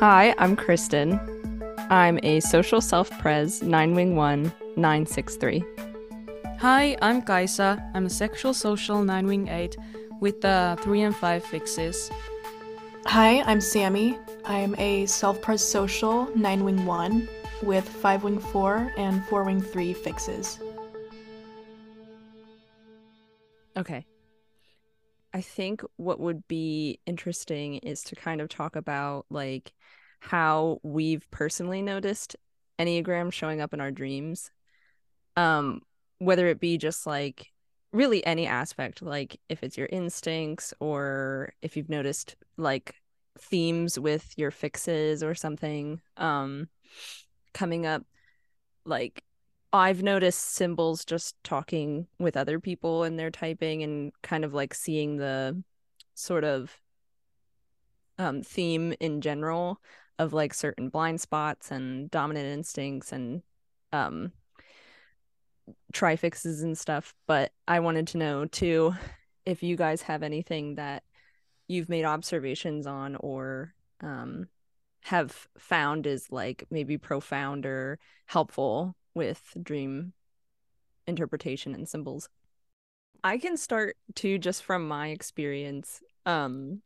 Hi, I'm Kristen. I'm a social self pres 9 wing 1 963. Hi, I'm Kaisa. I'm a sexual social 9 wing 8 with the 3 and 5 fixes. Hi, I'm Sammy. I'm a self pres social 9 wing 1 with 5 wing 4 and 4 wing 3 fixes. Okay. I think what would be interesting is to kind of talk about like how we've personally noticed Enneagram showing up in our dreams. Um, whether it be just like really any aspect, like if it's your instincts or if you've noticed like themes with your fixes or something um coming up like I've noticed symbols just talking with other people and they're typing and kind of like seeing the sort of um, theme in general of like certain blind spots and dominant instincts and um, trifixes and stuff. But I wanted to know too if you guys have anything that you've made observations on or um, have found is like maybe profound or helpful with dream interpretation and symbols. I can start too just from my experience. Um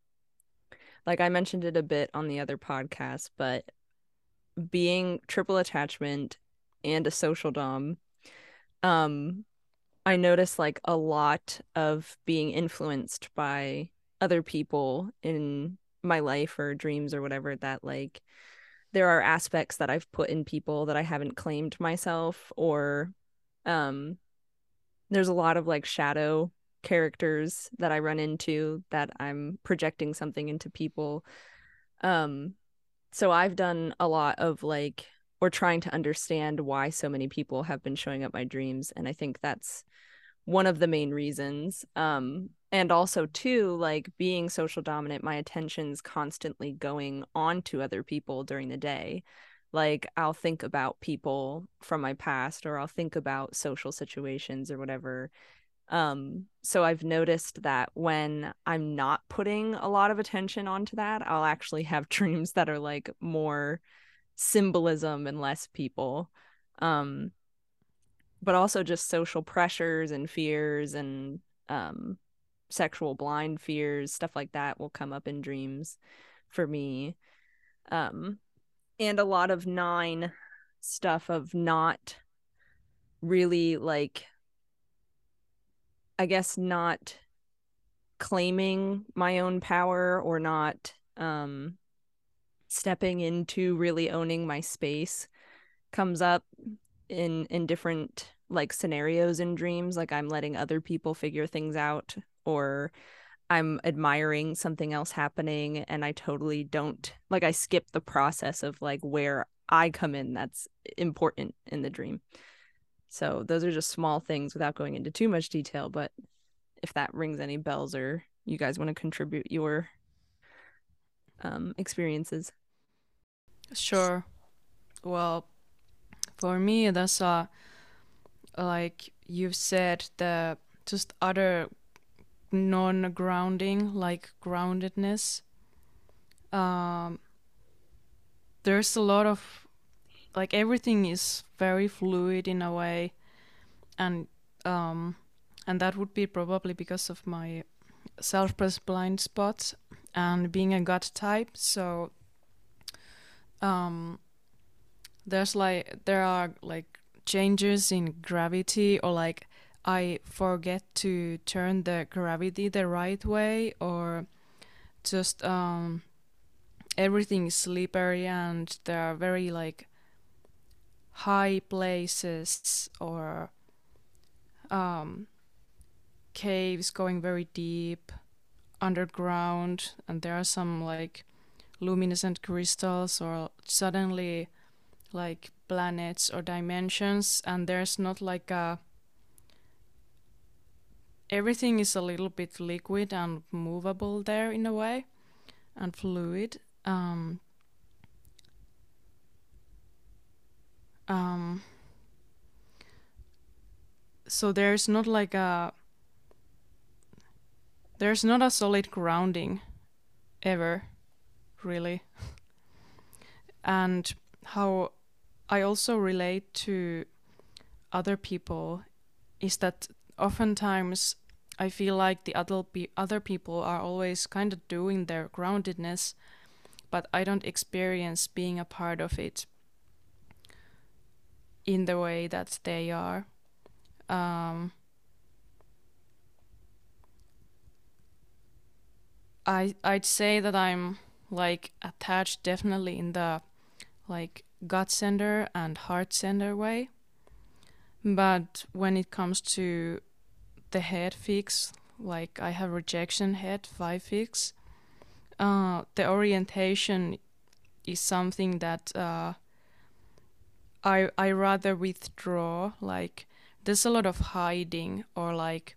like I mentioned it a bit on the other podcast, but being triple attachment and a social dom um I notice like a lot of being influenced by other people in my life or dreams or whatever that like there are aspects that I've put in people that I haven't claimed myself or um there's a lot of like shadow characters that I run into that I'm projecting something into people. Um so I've done a lot of like or trying to understand why so many people have been showing up my dreams and I think that's one of the main reasons. Um and also too like being social dominant my attention's constantly going on to other people during the day like i'll think about people from my past or i'll think about social situations or whatever um so i've noticed that when i'm not putting a lot of attention onto that i'll actually have dreams that are like more symbolism and less people um but also just social pressures and fears and um sexual blind fears, stuff like that will come up in dreams for me. Um and a lot of nine stuff of not really like I guess not claiming my own power or not um stepping into really owning my space comes up in in different like scenarios in dreams like i'm letting other people figure things out or I'm admiring something else happening and I totally don't like I skip the process of like where I come in that's important in the dream. So those are just small things without going into too much detail, but if that rings any bells or you guys want to contribute your um experiences. Sure. Well, for me that's uh like you've said the just other non-grounding like groundedness um, there's a lot of like everything is very fluid in a way. And um, and that would be probably because of my self-pres blind spots and being a gut type. So um, there's like there are like changes in gravity or like I forget to turn the gravity the right way or just um, everything is slippery and there are very like high places or um, caves going very deep underground and there are some like luminescent crystals or suddenly like planets or dimensions and there's not like a everything is a little bit liquid and movable there in a way and fluid um, um, so there's not like a there's not a solid grounding ever, really. and how I also relate to other people is that oftentimes I feel like the other pe- other people are always kind of doing their groundedness, but I don't experience being a part of it in the way that they are. Um, I I'd say that I'm like attached definitely in the like gut center and heart center way. But when it comes to the head fix, like I have rejection head five fix, uh, the orientation is something that uh, I I rather withdraw. Like there's a lot of hiding or like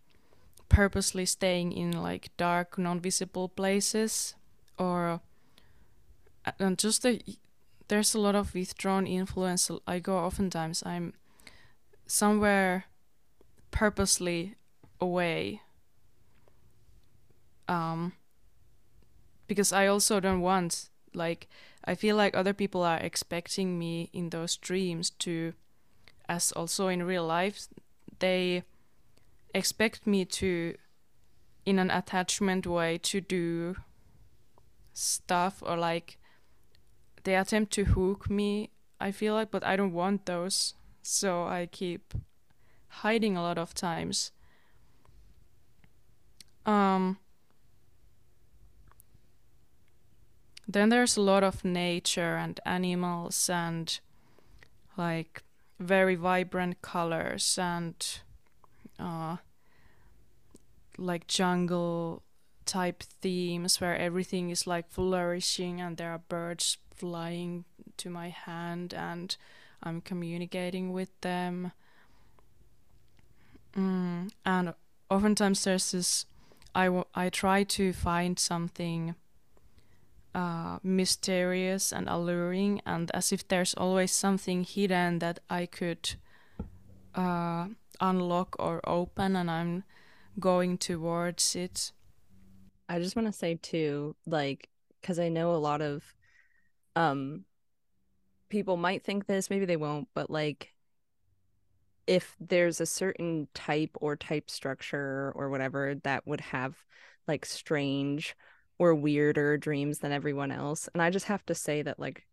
purposely staying in like dark, non-visible places, or and just the there's a lot of withdrawn influence. I go oftentimes I'm somewhere purposely away. Um, because I also don't want like I feel like other people are expecting me in those dreams to, as also in real life, they expect me to, in an attachment way, to do stuff or like they attempt to hook me, I feel like, but I don't want those. So I keep hiding a lot of times. Um, then there's a lot of nature and animals and like very vibrant colors and uh, like jungle type themes where everything is like flourishing and there are birds flying to my hand and I'm communicating with them. Mm, and oftentimes there's this, I, w- I try to find something uh, mysterious and alluring, and as if there's always something hidden that I could uh, unlock or open, and I'm going towards it. I just want to say too, like, because I know a lot of um people might think this, maybe they won't, but like if there's a certain type or type structure or whatever that would have like strange or weirder dreams than everyone else. And I just have to say that like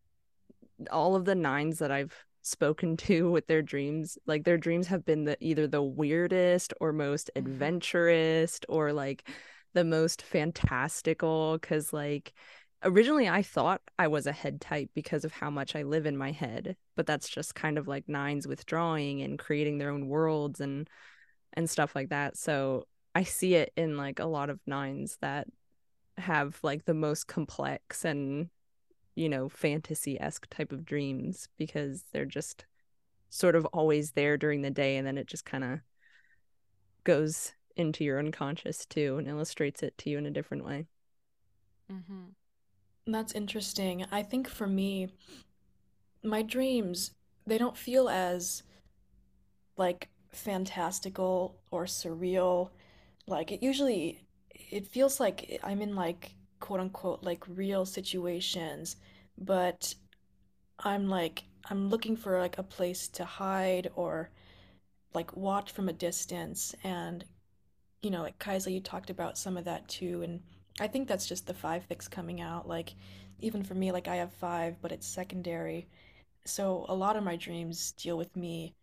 all of the nines that I've spoken to with their dreams, like their dreams have been the either the weirdest or most mm-hmm. adventurous or like the most fantastical cuz like originally I thought I was a head type because of how much I live in my head, but that's just kind of like nines withdrawing and creating their own worlds and and stuff like that. So I see it in like a lot of nines that have like the most complex and you know fantasy-esque type of dreams because they're just sort of always there during the day and then it just kind of goes into your unconscious too and illustrates it to you in a different way. Mm-hmm. That's interesting. I think for me, my dreams, they don't feel as like fantastical or surreal. Like it usually it feels like I'm in like quote unquote like real situations, but I'm like I'm looking for like a place to hide or like watch from a distance and you know, like Kaisa, you talked about some of that too and I think that's just the five fix coming out. Like, even for me, like I have five, but it's secondary. So a lot of my dreams deal with me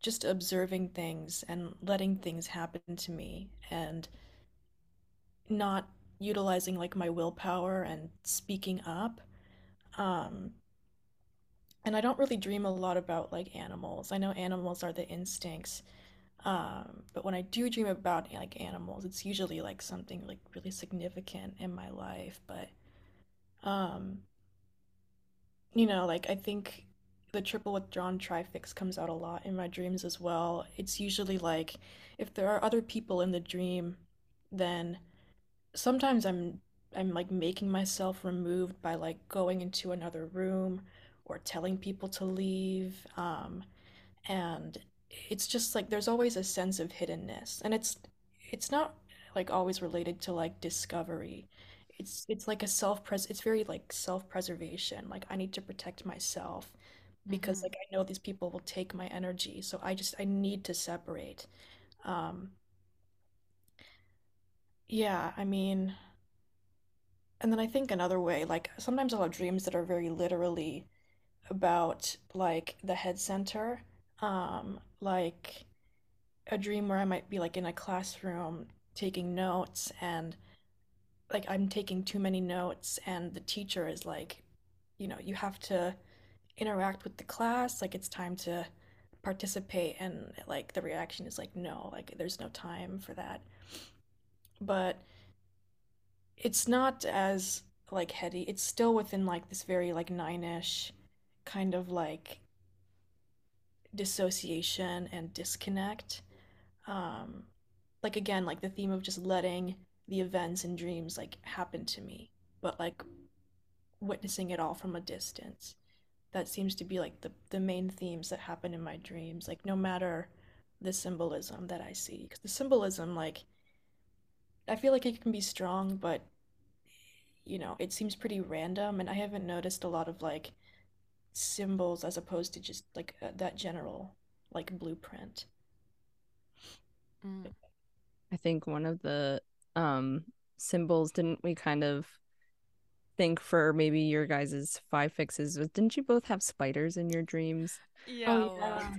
just observing things and letting things happen to me and not utilizing like my willpower and speaking up. Um, and I don't really dream a lot about like animals. I know animals are the instincts, um, but when I do dream about like animals, it's usually like something like really significant in my life. But, um, you know, like I think the triple withdrawn trifix comes out a lot in my dreams as well. It's usually like if there are other people in the dream, then sometimes I'm I'm like making myself removed by like going into another room or telling people to leave. Um, and it's just like there's always a sense of hiddenness and it's it's not like always related to like discovery. It's it's like a self-pres it's very like self-preservation. Like I need to protect myself because Mm-hmm. like I know these people will take my energy. So I just I need to separate. Um yeah, I mean, and then I think another way, like sometimes I'll have dreams that are very literally about like the head center. Um, like a dream where I might be like in a classroom taking notes and like I'm taking too many notes and the teacher is like, you know, you have to interact with the class, like it's time to participate and like the reaction is like no, like there's no time for that. But it's not as like heady. It's still within like this very like nine-ish kind of like dissociation and disconnect. Um, like again, like the theme of just letting the events and dreams like happen to me, but like witnessing it all from a distance. That seems to be like the the main themes that happen in my dreams, like no matter the symbolism that I see. Because the symbolism, like I feel like it can be strong, but you know, it seems pretty random, and I haven't noticed a lot of like symbols as opposed to just like uh, that general like blueprint. Mm. I think one of the um symbols didn't we kind of think for maybe your guys's five fixes was didn't you both have spiders in your dreams? Yeah, Oh yeah.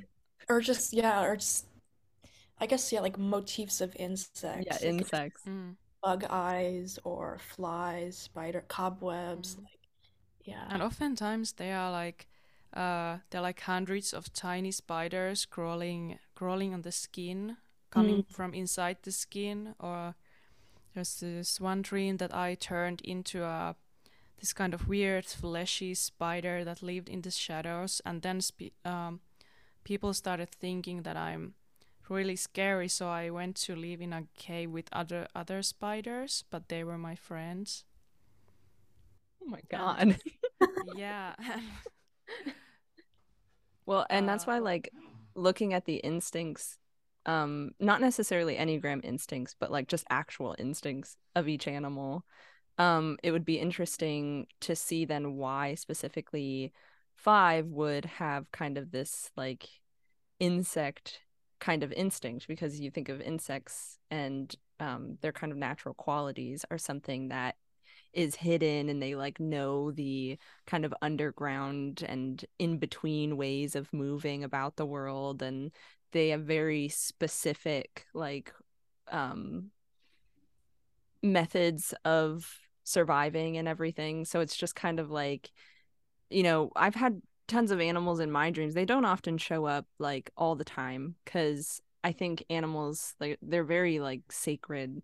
Or just yeah, or just I guess yeah, like motifs of Yeah, insects, like insects. Mm. bug eyes or flies, spider cobwebs, Mm. like yeah. And oftentimes they are like uh they're like hundreds of tiny spiders crawling crawling on the skin, Mm. coming from inside the skin. Or there's this one dream that I turned into a this kind of weird fleshy spider that lived in the shadows, and then um, people started thinking that I'm really scary, so I went to live in a cave with other other spiders, but they were my friends. Oh my God. yeah, Well, and that's why like looking at the instincts, um, not necessarily Enneagram instincts, but like just actual instincts of each animal, um, it would be interesting to see then why specifically five would have kind of this like insect kind of instinct because you think of insects and um, their kind of natural qualities are something that is hidden and they like know the kind of underground and in between ways of moving about the world and they have very specific like um methods of surviving and everything. So it's just kind of like you know I've had tons of animals in my dreams. They don't often show up like all the time cuz I think animals like they're very like sacred.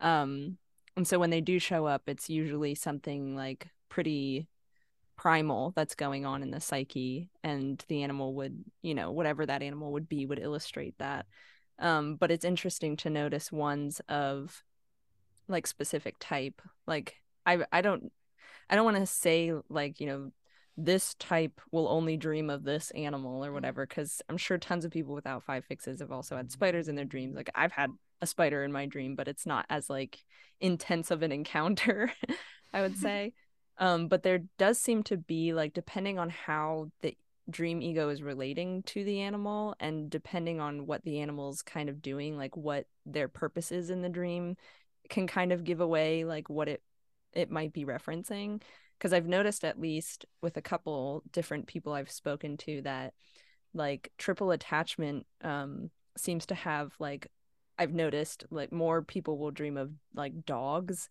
Um and so when they do show up it's usually something like pretty primal that's going on in the psyche and the animal would you know whatever that animal would be would illustrate that. Um but it's interesting to notice ones of like specific type. Like i i don't i don't want to say like you know this type will only dream of this animal or mm, whatever because i'm sure tons of people without five fixes have also had spiders in their dreams. Like i've had a spider in my dream but it's not as like intense of an encounter i would say. Um but there does seem to be like depending on how the dream ego is relating to the animal and depending on what the animal's kind of doing like what their purpose is in the dream can kind of give away like what it it might be referencing. Because I've noticed at least with a couple different people I've spoken to that like triple attachment um seems to have like I've noticed like more people will dream of like dogs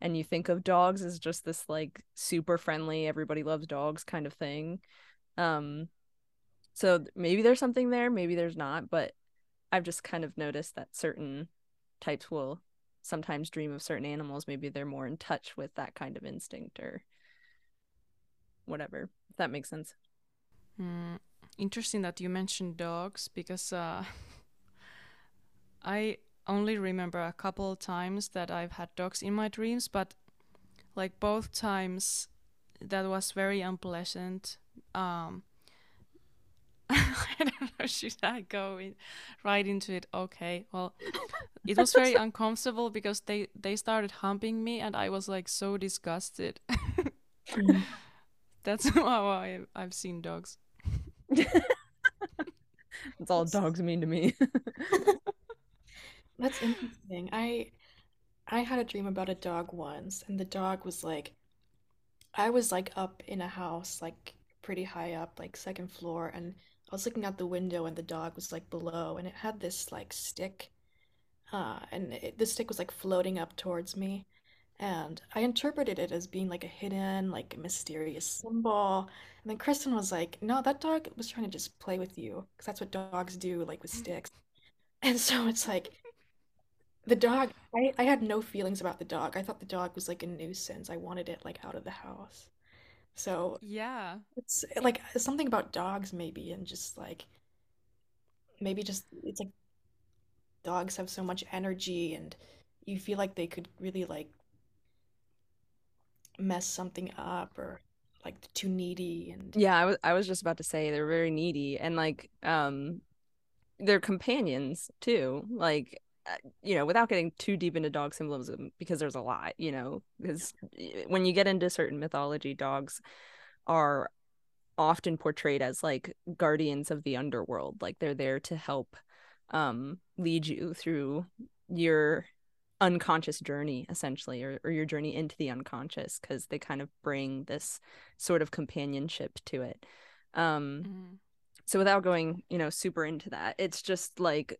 and you think of dogs as just this like super friendly everybody loves dogs kind of thing um so maybe there's something there maybe there's not but I've just kind of noticed that certain types will sometimes dream of certain animals. Maybe they're more in touch with that kind of instinct or whatever. If that makes sense. mm. Interesting that you mentioned dogs because uh, I only remember a couple times that I've had dogs in my dreams, but like both times that was very unpleasant. Um, I don't know. Should I go in, right into it? Okay. Well, it was very uncomfortable because they they started humping me, and I was like so disgusted. Mm. That's how I I've seen dogs. That's all dogs mean to me. That's interesting. I I had a dream about a dog once, and the dog was like I was like up in a house, like pretty high up, like second floor, and I was looking out the window, and the dog was like below, and it had this like stick, uh, and it, the stick was like floating up towards me, and I interpreted it as being like a hidden, like mysterious symbol. And then Kristen was like, "No, that dog was trying to just play with you, because that's what dogs do, like with sticks." And so it's like the dog, I, I had no feelings about the dog. I thought the dog was like a nuisance. I wanted it like out of the house. So Yeah. it's like something about dogs maybe and just like maybe just it's like dogs have so much energy and you feel like they could really like mess something up or like too needy and Yeah, I was I was just about to say they're very needy and like um they're companions too. Like you know, without getting too deep into dog symbolism, because there's a lot, you know, because when you get into certain mythology, dogs are often portrayed as like guardians of the underworld. Like they're there to help um, lead you through your unconscious journey, essentially, or, or your journey into the unconscious, because they kind of bring this sort of companionship to it. Um, mm-hmm. So without going, you know, super into that, it's just like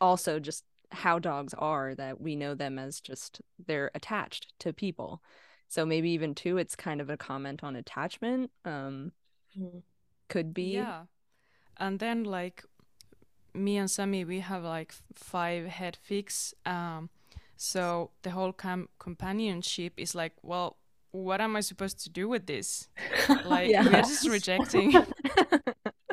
also just how dogs are that we know them as just they're attached to people. So maybe even too it's kind of a comment on attachment um mm. could be. Yeah. And then like me and Sammy we have like five head fix um so the whole com- companionship is like well what am I supposed to do with this? Like yeah. we're just rejecting.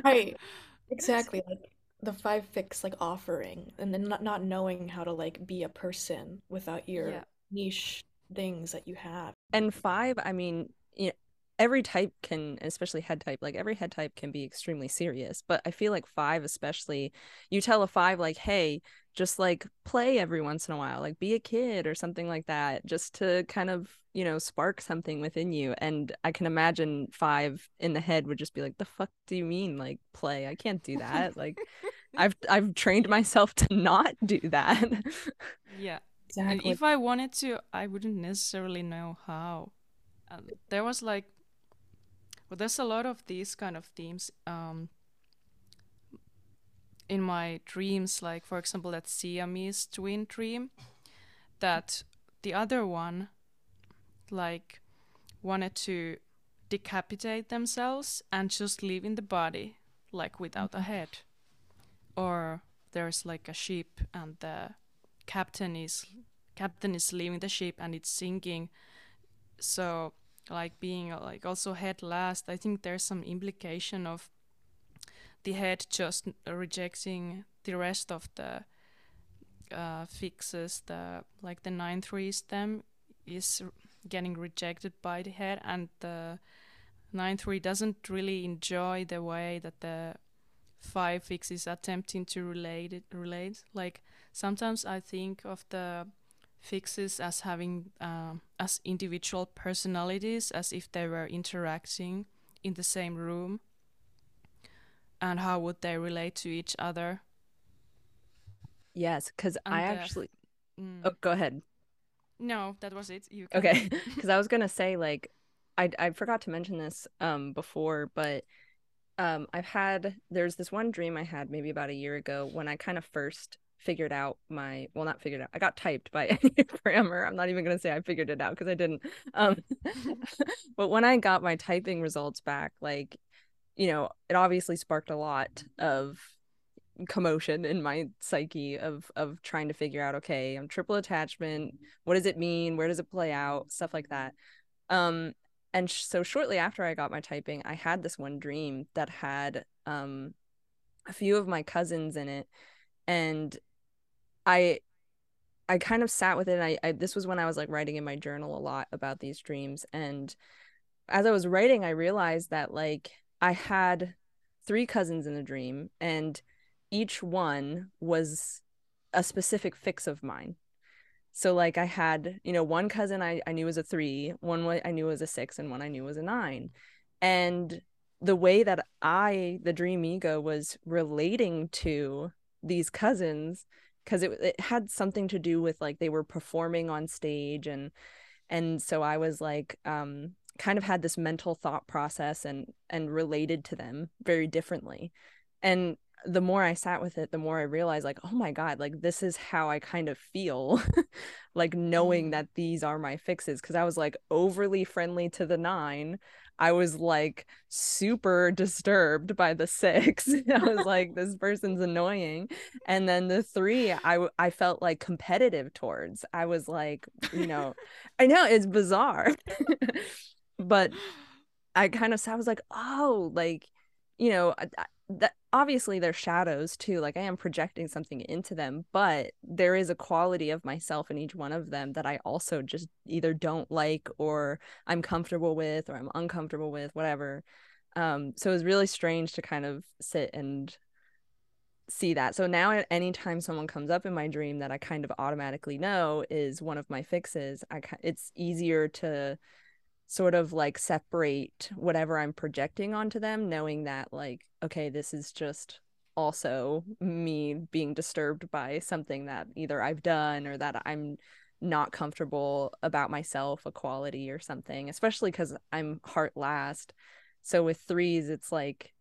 Right. Exactly. Like the five fix like offering and then not, not knowing how to like be a person without your yeah. niche things that you have and five i mean you know, every type can especially head type like every head type can be extremely serious but i feel like five especially you tell a five like hey just like play every once in a while like be a kid or something like that just to kind of you know spark something within you. And i can imagine five in the head would just be like the fuck do you mean like play? I can't do that. Like i've i've trained myself to not do that. Yeah. Exactly. and if i wanted to i wouldn't necessarily know how. Uh, there was like well there's a lot of these kind of themes um in my dreams, like for example that Siamese twin dream, that the other one like wanted to decapitate themselves and just live in the body, like without a head. Or there's like a ship and the captain is captain is leaving the ship and it's sinking. So like being like also head last, I think there's some implication of the head just rejecting the rest of the uh, fixes the like the nine three stem is getting rejected by the head and the nine three doesn't really enjoy the way that the five fix is attempting to relate it relate. Like sometimes i think of the fixes as having um, as individual personalities as if they were interacting in the same room and how would they relate to each other? Yes because i actually mm, oh go ahead. No that was it. You can. okay because i was gonna say like I, I forgot to mention this um before but um i've had there's this one dream i had maybe about a year ago when i kind of first figured out my well not figured out i got typed by Enneagrammer i'm not even going to say i figured it out because i didn't. Um but when i got my typing results back like you know, it obviously sparked a lot of commotion in my psyche of of trying to figure out okay i'm triple attachment what does it mean? Where does it play out? Stuff like that. Um and sh- so shortly after i got my typing i had this one dream that had um a few of my cousins in it. And i i kind of sat with it. I, I this was when i was like writing in my journal a lot about these dreams. And as i was writing i realized that like I had three cousins in the dream, and each one was a specific fix of mine. So like I had, you know, one cousin I, I knew was a three, one I knew was a six, and one I knew was a nine. And the way that I, the dream ego, was relating to these cousins, because it, it had something to do with like they were performing on stage and and so I was like um kind of had this mental thought process and and related to them very differently. And the more I sat with it, the more I realized, like, oh my God, like this is how I kind of feel, like knowing mm. that these are my fixes. Cause I was like overly friendly to the nine. I was like super disturbed by the six. I was like, this person's annoying. And then the three, I, I felt like competitive towards. I was like, you know, I know it's bizarre, but I kind of, I was like, oh, like, you know, that obviously they're shadows too like i am projecting something into them but there is a quality of myself in each one of them that i also just either don't like or i'm comfortable with or i'm uncomfortable with whatever. Um so it was really strange to kind of sit and see that. So now anytime someone comes up in my dream that i kind of automatically know is one of my fixes i it's easier to sort of like separate whatever I'm projecting onto them, knowing that, like, okay, this is just also me being disturbed by something that either I've done or that I'm not comfortable about myself, a quality or something, especially because I'm heart last. So with threes, it's like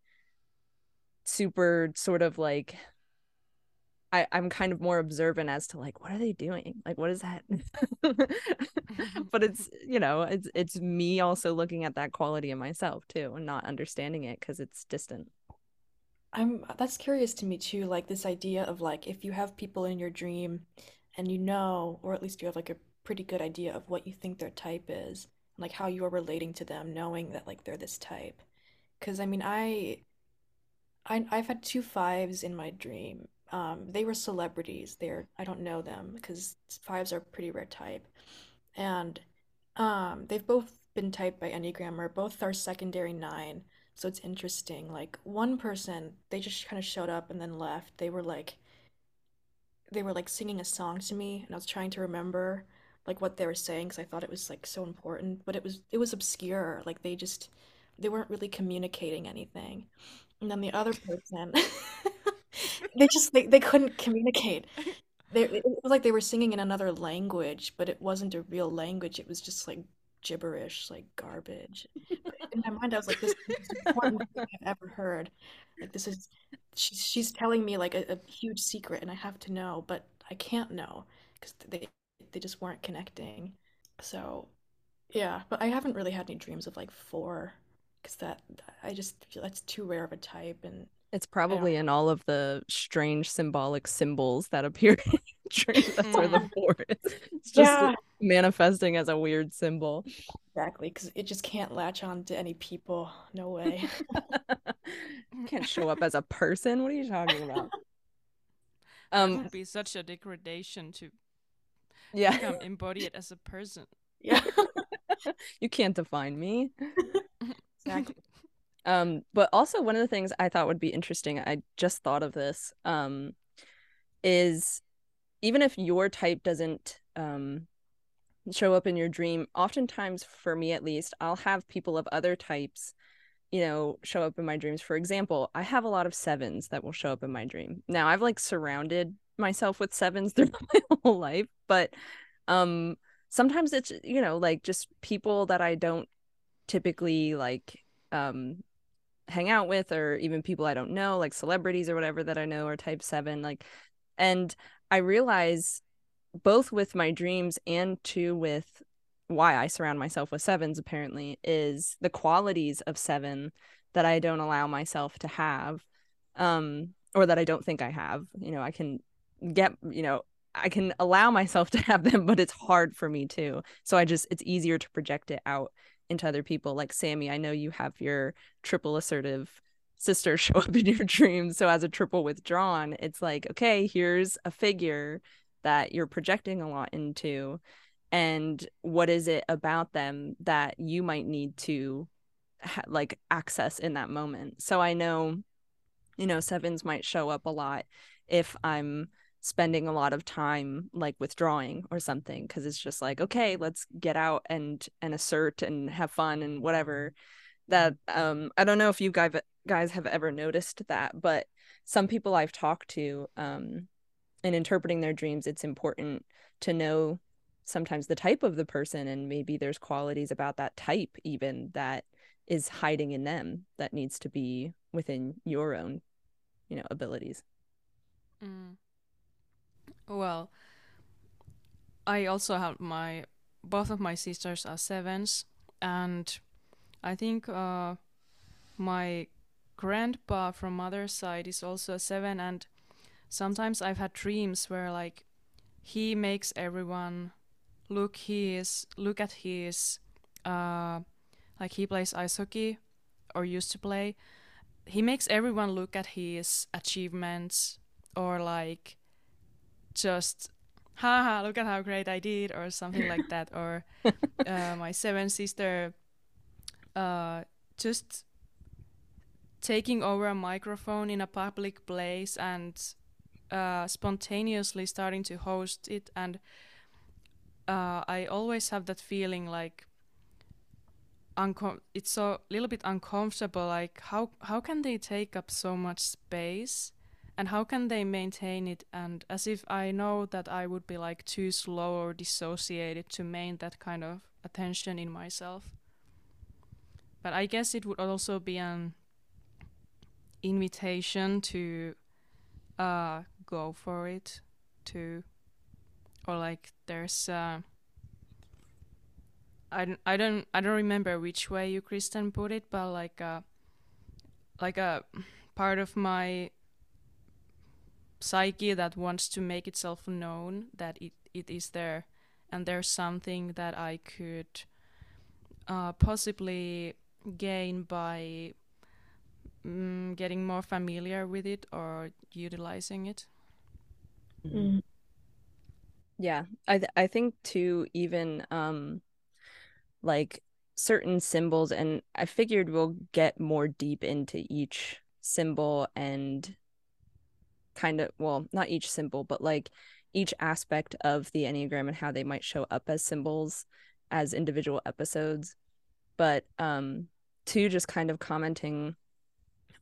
super sort of like I, I'm kind of more observant as to like what are they doing? Like what is that? Mm-hmm. but it's you know, it's it's me also looking at that quality in myself too and not understanding it because it's distant. I'm that's curious to me too, like this idea of like if you have people in your dream and you know, or at least you have like a pretty good idea of what you think their type is, like how you are relating to them, knowing that like they're this type. Because I mean, I, I I've had two fives in my dream, um, they were celebrities. They're I don't know them because fives are pretty rare type, and um, they've both been typed by Enneagrammer. Both are secondary nine, so it's interesting. Like one person, they just kind of showed up and then left. They were like, they were like singing a song to me, and I was trying to remember like what they were saying because I thought it was like so important, but it was it was obscure. Like they just they weren't really communicating anything. And then the other person they just they, they couldn't communicate. They, it was like they were singing in another language, but it wasn't a real language. It was just like gibberish, like garbage. in my mind, I was like, "This is the most important thing I've ever heard." Like this is she's she's telling me like a, a huge secret, and I have to know, but I can't know because they they just weren't connecting. So yeah, but I haven't really had any dreams of like four because that I just feel that's too rare of a type, and it's probably in all of the strange symbolic symbols that appear in That's where the four is. It's just yeah. manifesting as a weird symbol. Exactly, because it just can't latch on to any people. No way. can't show up as a person. What are you talking about? Um, would be such a degradation to yeah. become embodied as a person. Yeah. you can't define me. Exactly. Um, but also one of the things I thought would be interesting, I just thought of this, um, is even if your type doesn't um, show up in your dream, oftentimes for me at least, I'll have people of other types, you know, show up in my dreams. For example, I have a lot of sevens that will show up in my dream. Now I've like surrounded myself with sevens throughout my whole life, but um sometimes it's you know like just people that I don't typically like um hang out with or even people I don't know, like celebrities or whatever that I know are type seven. Like, and I realize both with my dreams and too with why I surround myself with sevens apparently is the qualities of seven that I don't allow myself to have um or that I don't think I have. You know, I can get, you know, I can allow myself to have them, but it's hard for me too. So I just it's easier to project it out into other people. Like sammy i know you have your triple assertive sister show up in your dreams so as a triple withdrawn it's like okay here's a figure that you're projecting a lot into. And what is it about them that you might need to ha- like access in that moment? So i know you know sevens might show up a lot if i'm spending a lot of time like withdrawing or something because it's just like okay let's get out and and assert and have fun and whatever. That um i don't know if you guys guys have ever noticed that but some people i've talked to um in interpreting their dreams it's important to know sometimes the type of the person and maybe there's qualities about that type even that is hiding in them that needs to be within your own you know abilities. Mm. Well, I also have my both of my sisters are sevens, and I think uh, my grandpa from mother's side is also a seven, and sometimes I've had dreams where like he makes everyone look his look at his uh, like he plays ice hockey or used to play. He makes everyone look at his achievements or like just haha look at how great i did or something like that or uh, my seven sister uh, just taking over a microphone in a public place and uh, spontaneously starting to host it and uh, i always have that feeling like uncom- it's so a little bit uncomfortable like how how can they take up so much space and how can they maintain it? And as if i know that i would be like too slow or dissociated to maintain that kind of attention in myself. But i guess it would also be an invitation to uh go for it to or like there's uh I don't, I don't I don't remember which way you Kristen put it but like uh like a part of my psyche that wants to make itself known that it, it is there and there's something that I could uh, possibly gain by mm, getting more familiar with it or utilizing it. Mm. Yeah, I th- I think too even um like certain symbols and I figured we'll get more deep into each symbol and kind of well not each symbol but like each aspect of the enneagram and how they might show up as symbols as individual episodes. But um two just kind of commenting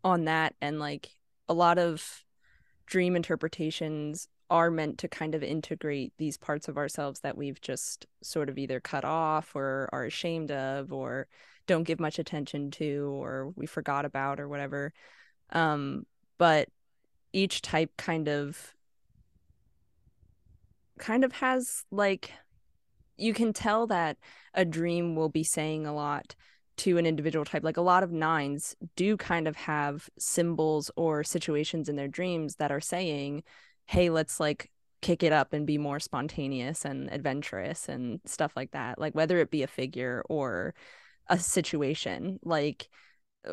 on that and like a lot of dream interpretations are meant to kind of integrate these parts of ourselves that we've just sort of either cut off or are ashamed of or don't give much attention to or we forgot about or whatever. Um but each type kind of kind of has like you can tell that a dream will be saying a lot to an individual type. Like a lot of nines do kind of have symbols or situations in their dreams that are saying hey let's like kick it up and be more spontaneous and adventurous and stuff like that. Like whether it be a figure or a situation. Like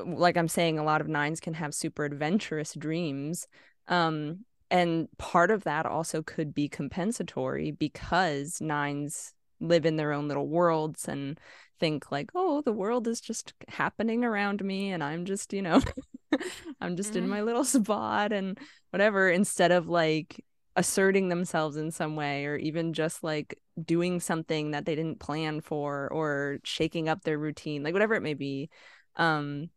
like i'm saying a lot of nines can have super adventurous dreams um, and part of that also could be compensatory because nines live in their own little worlds and think like oh the world is just happening around me and i'm just you know i'm just mm-hmm. in my little spot and whatever instead of like asserting themselves in some way or even just like doing something that they didn't plan for or shaking up their routine like whatever it may be um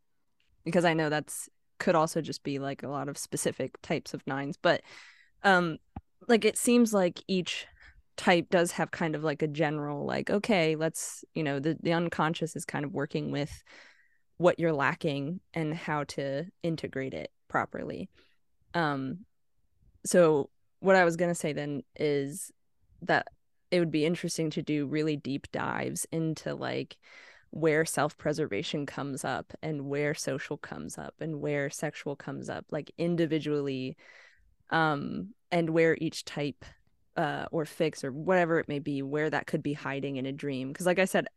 because i know that's could also just be like a lot of specific types of nines but um like it seems like each type does have kind of like a general like okay let's you know the the unconscious is kind of working with what you're lacking and how to integrate it properly. Um so what i was going to say then is that it would be interesting to do really deep dives into like where self-preservation comes up and where social comes up and where sexual comes up like individually um and where each type uh or fix or whatever it may be where that could be hiding in a dream because like i said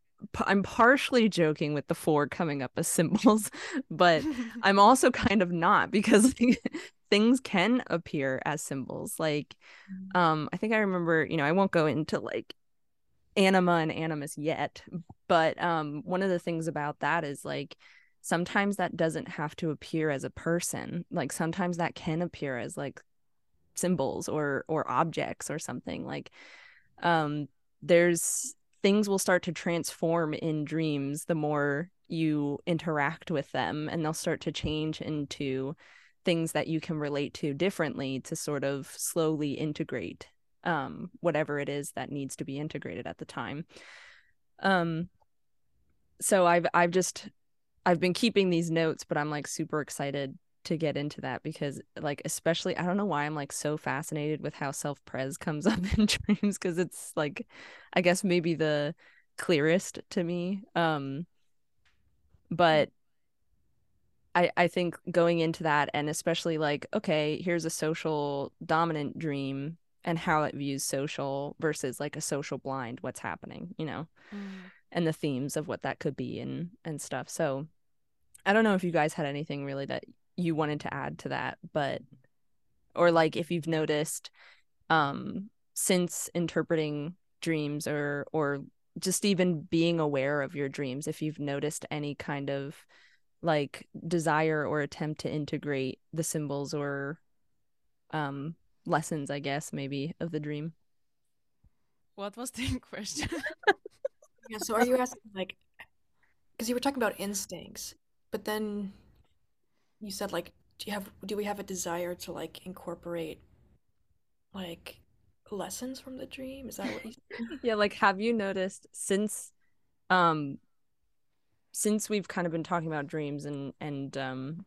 I'm partially joking with the four coming up as symbols but i'm also kind of not because things can appear as symbols like mm. um i think i remember you know i won't go into like anima and animus yet but um one of the things about that is like sometimes that doesn't have to appear as a person like sometimes that can appear as like symbols or or objects or something like um there's things will start to transform in dreams the more you interact with them and they'll start to change into things that you can relate to differently to sort of slowly integrate um, whatever it is that needs to be integrated at the time. Um, so I've I've just I've been keeping these notes, but I'm like super excited to get into that because like especially I don't know why I'm like so fascinated with how self pres comes up in dreams because it's like I guess maybe the clearest to me. Um but I, I think going into that and especially like okay here's a social dominant dream and how it views social versus like a social blind what's happening you know mm. And the themes of what that could be and and stuff. So i don't know if you guys had anything really that you wanted to add to that but or like if you've noticed um since interpreting dreams or or just even being aware of your dreams if you've noticed any kind of like desire or attempt to integrate the symbols or um lessons i guess maybe of the dream? What was the question yeah so are you asking like because you were talking about instincts but then you said like do you have do we have a desire to like incorporate like lessons from the dream? Is that what you yeah like have you noticed since um since we've kind of been talking about dreams and and um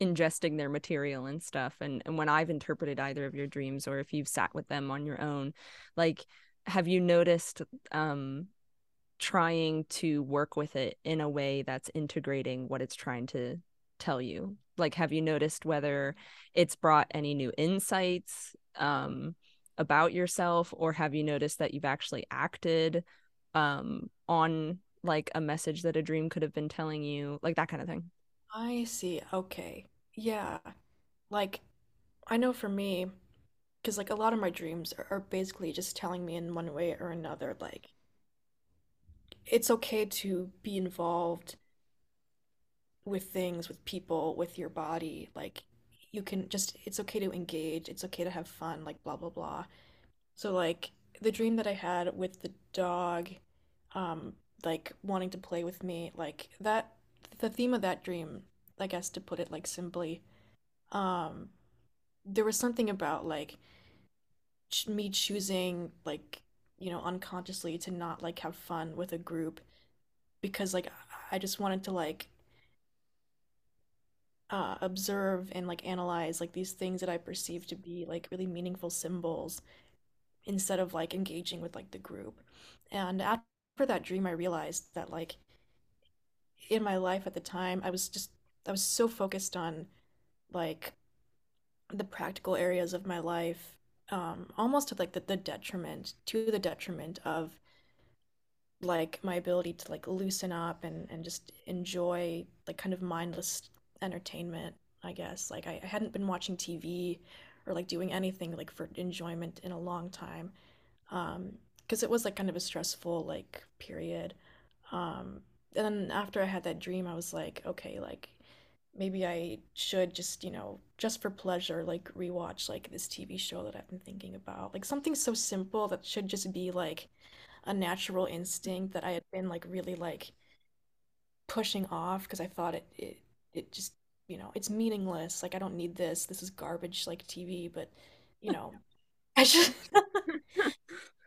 ingesting their material and stuff and and when I've interpreted either of your dreams or if you've sat with them on your own like have you noticed um trying to work with it in a way that's integrating what it's trying to tell you like have you noticed whether it's brought any new insights um about yourself or have you noticed that you've actually acted um on like a message that a dream could have been telling you, like that kind of thing. I see. Okay. Yeah. Like, I know for me, because like a lot of my dreams are, are basically just telling me in one way or another, like, it's okay to be involved with things, with people, with your body. Like, you can just, it's okay to engage, it's okay to have fun, like, blah, blah, blah. So, like, the dream that I had with the dog, um, like wanting to play with me like that the theme of that dream i guess to put it like simply um there was something about like me choosing like you know unconsciously to not like have fun with a group because like i just wanted to like uh, observe and like analyze like these things that i perceive to be like really meaningful symbols instead of like engaging with like the group. And after that dream, I realized that like in my life at the time, I was just I was so focused on like the practical areas of my life, um, almost to like the, the detriment to the detriment of like my ability to like loosen up and and just enjoy like kind of mindless entertainment. I guess like I, I hadn't been watching TV or like doing anything like for enjoyment in a long time. Um, because it was like kind of a stressful like period. Um, and then after I had that dream, I was like, okay, like maybe I should just, you know, just for pleasure, like rewatch like this TV show that I've been thinking about. Like something so simple that should just be like a natural instinct that I had been like really like pushing off because I thought it, it it just you know it's meaningless like I don't need this this is garbage like TV but you know I should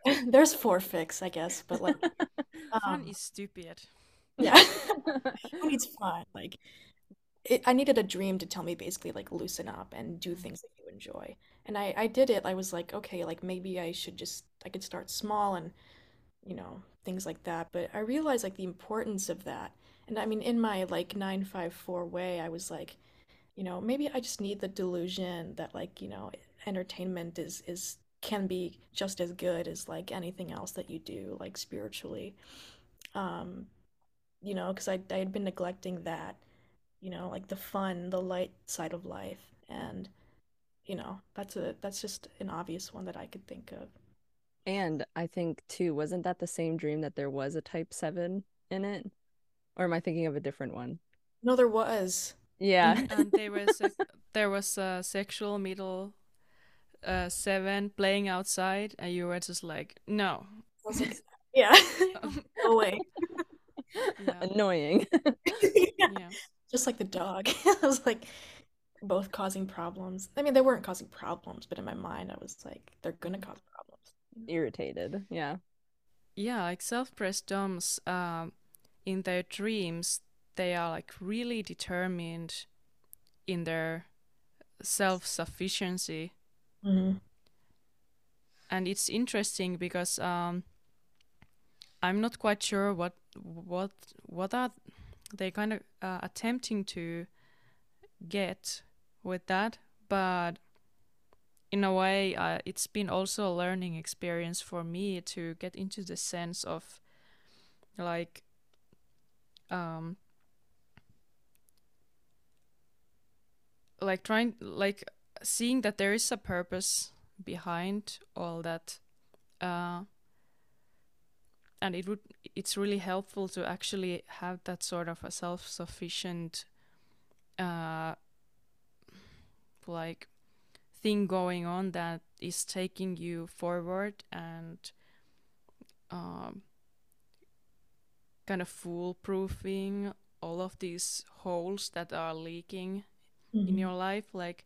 There's four fix, I guess, but like um, fun is stupid. Yeah, who needs fun? Like, it, I needed a dream to tell me basically like loosen up and do mm. things that you enjoy. And I I did it. I was like, okay, like maybe I should just I could start small and you know things like that. But I realized like the importance of that. And I mean, in my like nine five four way, I was like, you know, maybe I just need the delusion that like you know entertainment is is can be just as good as like anything else that you do like spiritually um you know because I, I had been neglecting that you know like the fun the light side of life and you know that's a that's just an obvious one that i could think of and i think too wasn't that the same dream that there was a type 7 in it Or am I thinking of a different one? No, there was. Yeah. and there was a, there was a sexual middle uh, seven playing outside, and you were just like, no. Yeah. Go away. Yeah. Annoying. yeah. yeah. Just like the dog. I was like, both causing problems. I mean, they weren't causing problems, but in my mind, I was like, they're gonna cause problems. Irritated. Yeah. Yeah, like self-pres doms. Um, in their dreams, they are like really determined in their self-sufficiency. Mm-hmm. And it's interesting because um, I'm not quite sure what what what are they kind of uh, attempting to get with that, but in a way, uh, it's been also a learning experience for me to get into the sense of like um like trying like seeing that there is a purpose behind all that uh and it would it's really helpful to actually have that sort of a self-sufficient uh like thing going on that is taking you forward and um, kind of foolproofing all of these holes that are leaking mm-hmm. in your life like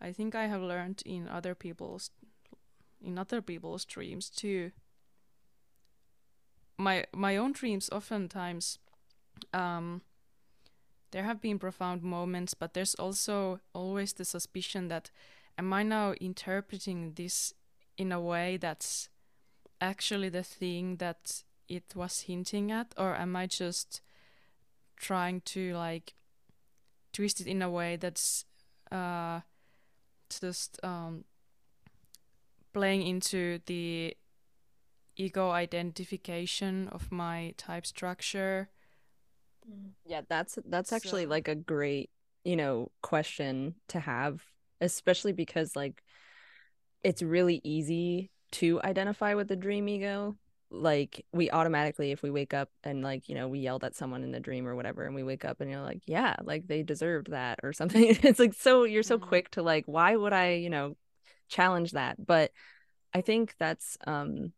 i think i have learned in other people's in other people's dreams too my my own dreams oftentimes um, there have been profound moments, but there's also always the suspicion that am I now interpreting this in a way that's actually the thing that it was hinting at, or am I just trying to like twist it in a way that's uh, just um, playing into the ego identification of my type structure yeah, that's that's actually so. like a great, you know, question to have, especially because like it's really easy to identify with the dream ego. Like we automatically if we wake up and like, you know, we yelled at someone in the dream or whatever and we wake up and you're like, yeah, like they deserved that or something. it's like so you're so mm-hmm. quick to like why would I, you know, challenge that? But I think that's um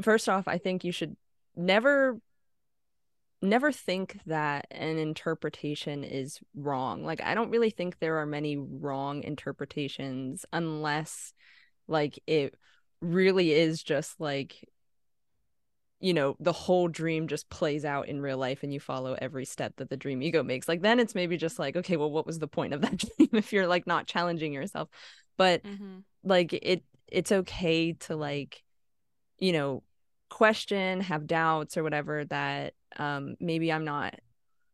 first off, I think you should never never think that an interpretation is wrong. Like I don't really think there are many wrong interpretations unless like it really is just like you know the whole dream just plays out in real life and you follow every step that the dream ego makes like then it's maybe just like okay well what was the point of that dream if you're like not challenging yourself but mm-hmm. like it it's okay to like you know question have doubts or whatever that um maybe i'm not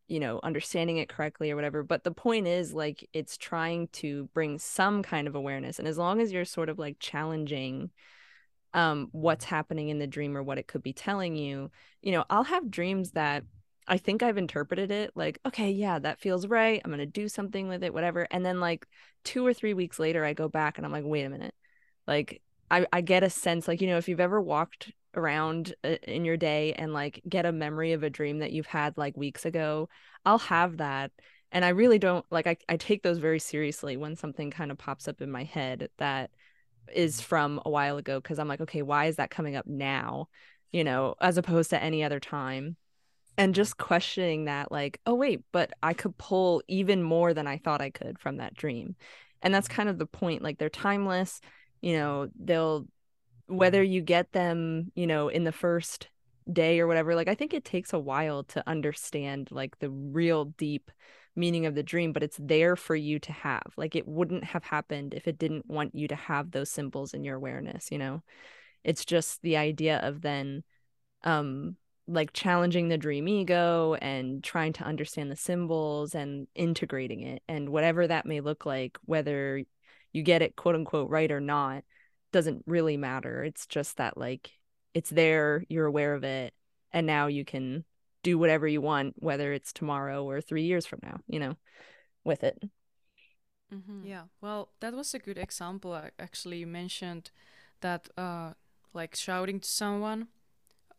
you know understanding it correctly or whatever. But the point is like it's trying to bring some kind of awareness. And as long as you're sort of like challenging um what's happening in the dream or what it could be telling you you know i'll have dreams that i think i've interpreted it like okay yeah that feels right. I'm going to do something with it whatever. And then like 2 or 3 weeks later i go back and i'm like wait a minute. Like I, I get a sense like you know if you've ever walked around uh, in your day and like get a memory of a dream that you've had like weeks ago i'll have that. And i really don't like i, I take those very seriously when something kind of pops up in my head that is from a while ago because i'm like okay why is that coming up now? You know as opposed to any other time. And just questioning that like oh wait but i could pull even more than i thought i could from that dream. And that's kind of the point like they're timeless you know they'll whether you get them, you know, in the first day or whatever, like I think it takes a while to understand like the real deep meaning of the dream, but it's there for you to have. Like it wouldn't have happened if it didn't want you to have those symbols in your awareness, you know? It's just the idea of then um like challenging the dream ego and trying to understand the symbols and integrating it and whatever that may look like whether you get it quote unquote right or not doesn't really matter. It's just that like it's there, you're aware of it, and now you can do whatever you want, whether it's tomorrow or three years from now, you know, with it. Mm-hmm. Yeah. Well, that was a good example. I Actually, you mentioned that, uh, like shouting to someone.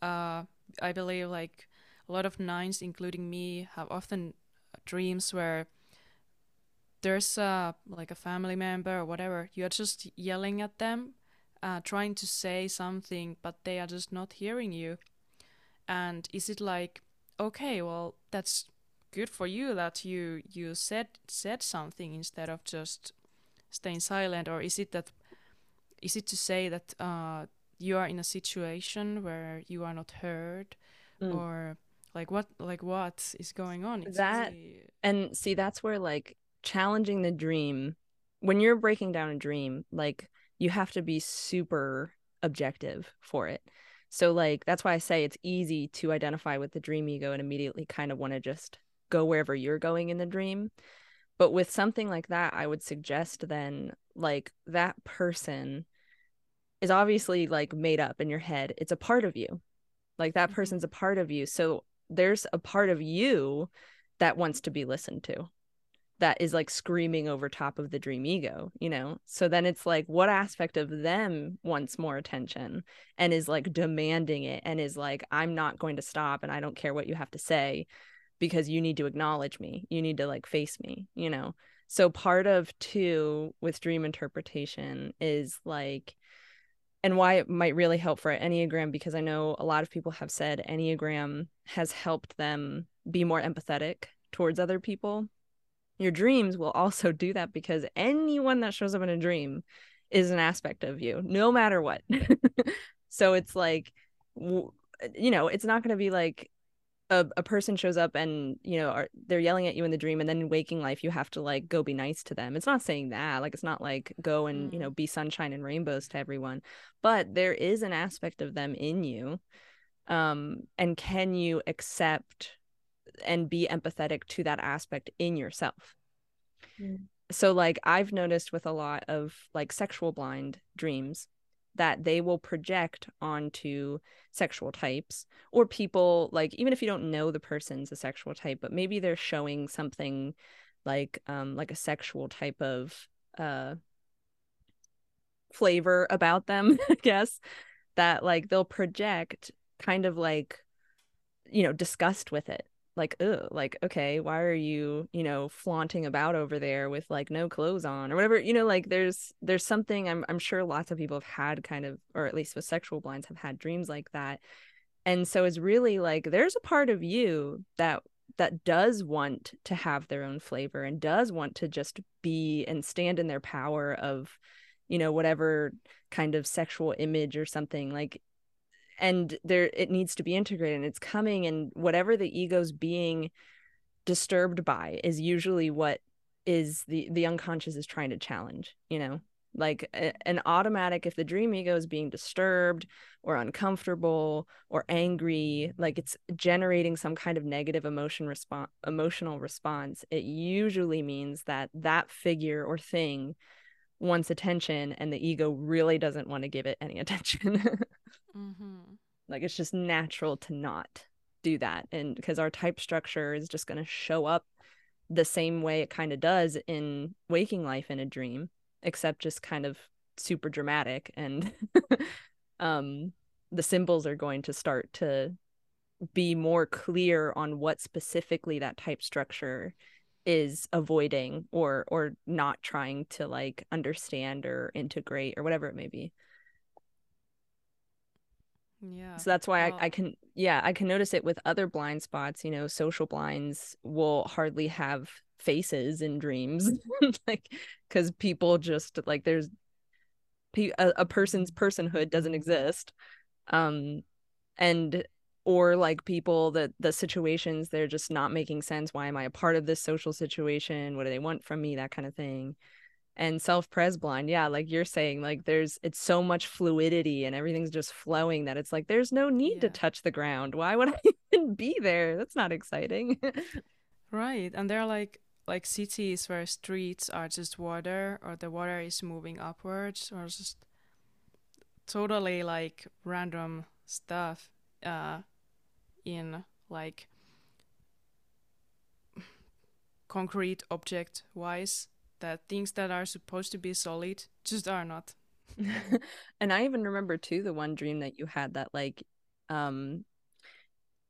Uh, I believe like a lot of nines, including me, have often dreams where there's a like a family member or whatever. You're just yelling at them, uh, trying to say something, but they are just not hearing you. And is it like, okay, well, that's good for you that you you said said something instead of just staying silent, or is it that is it to say that uh, you are in a situation where you are not heard, mm. or like what like what is going on it's that really... and see that's where like challenging the dream when you're breaking down a dream like you have to be super objective for it. So like that's why i say it's easy to identify with the dream ego and immediately kind of want to just go wherever you're going in the dream. But with something like that i would suggest then like that person is obviously like made up in your head. It's a part of you. Like that mm-hmm. person's a part of you. So there's a part of you that wants to be listened to that is like screaming over top of the dream ego, you know? So then it's like, what aspect of them wants more attention and is like demanding it and is like, I'm not going to stop and I don't care what you have to say because you need to acknowledge me. You need to like face me, you know? So part of two with dream interpretation is like, and why it might really help for Enneagram because I know a lot of people have said Enneagram has helped them be more empathetic towards other people. Your dreams will also do that because anyone that shows up in a dream is an aspect of you, no matter what. so it's like, you know, it's not going to be like a, a person shows up and you know are, they're yelling at you in the dream and then in waking life you have to like go be nice to them it's not saying that like it's not like go and you know mm. be sunshine and rainbows to everyone but there is an aspect of them in you um and can you accept and be empathetic to that aspect in yourself mm. so like i've noticed with a lot of like sexual blind dreams that they will project onto sexual types or people like even if you don't know the person's a sexual type but maybe they're showing something like um like a sexual type of uh flavor about them i guess that like they'll project kind of like you know disgust with it like oh like okay why are you you know flaunting about over there with like no clothes on or whatever you know like there's there's something i'm i'm sure lots of people have had kind of or at least with sexual blinds have had dreams like that. And so it's really like there's a part of you that that does want to have their own flavor and does want to just be and stand in their power of you know whatever kind of sexual image or something like and there it needs to be integrated and it's coming and whatever the ego's being disturbed by is usually what is the the unconscious is trying to challenge you know? Like a, an automatic if the dream ego is being disturbed or uncomfortable or angry like it's generating some kind of negative emotion response emotional response it usually means that that figure or thing wants attention and the ego really doesn't want to give it any attention mm-hmm. like it's just natural to not do that and because our type structure is just going to show up the same way it kind of does in waking life in a dream except just kind of super dramatic and um the symbols are going to start to be more clear on what specifically that type structure is avoiding or or not trying to like understand or integrate or whatever it may be yeah. So that's why well, I, I can yeah i can notice it with other blind spots you know social blinds will hardly have faces in dreams like because people just like there's a, a person's personhood doesn't exist um and or like people that the situations they're just not making sense. Why am i a part of this social situation? What do they want from me? That kind of thing and self-pres blind yeah like you're saying like there's it's so much fluidity and everything's just flowing that it's like there's no need yeah. to touch the ground. Why would i even be there? That's not exciting. Right and there are like like cities where streets are just water or the water is moving upwards or just totally like random stuff uh in like concrete object wise that things that are supposed to be solid just are not. And i even remember too the one dream that you had that like um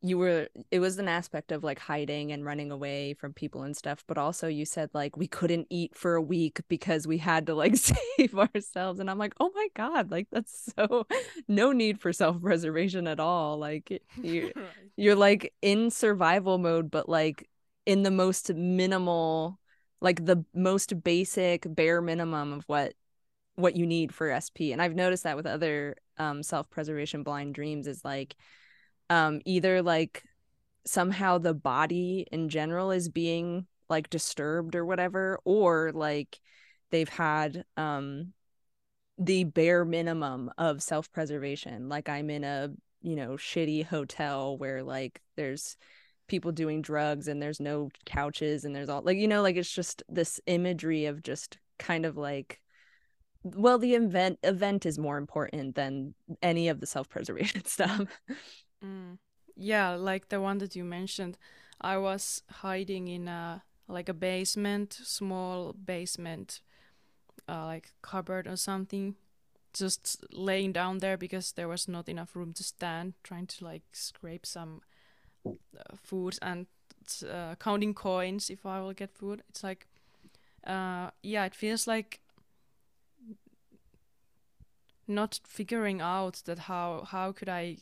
you were it was an aspect of like hiding and running away from people and stuff but also you said like we couldn't eat for a week because we had to like save ourselves. And i'm like oh my god like that's so no need for self-preservation at all. Like you, you're like in survival mode but like in the most minimal like the most basic bare minimum of what what you need for sp and i've noticed that with other um self-preservation blind dreams is like um either like somehow the body in general is being like disturbed or whatever or like they've had um the bare minimum of self-preservation. Like i'm in a you know shitty hotel where like there's people doing drugs and there's no couches and there's all like you know like it's just this imagery of just kind of like well the event event is more important than any of the self-preservation stuff Mm. Yeah, like the one that you mentioned. I was hiding in a like a basement, small basement, uh, like cupboard or something, just laying down there because there was not enough room to stand, trying to like scrape some food and uh, counting coins if I will get food. It's like, uh, yeah, it feels like not figuring out that how how could I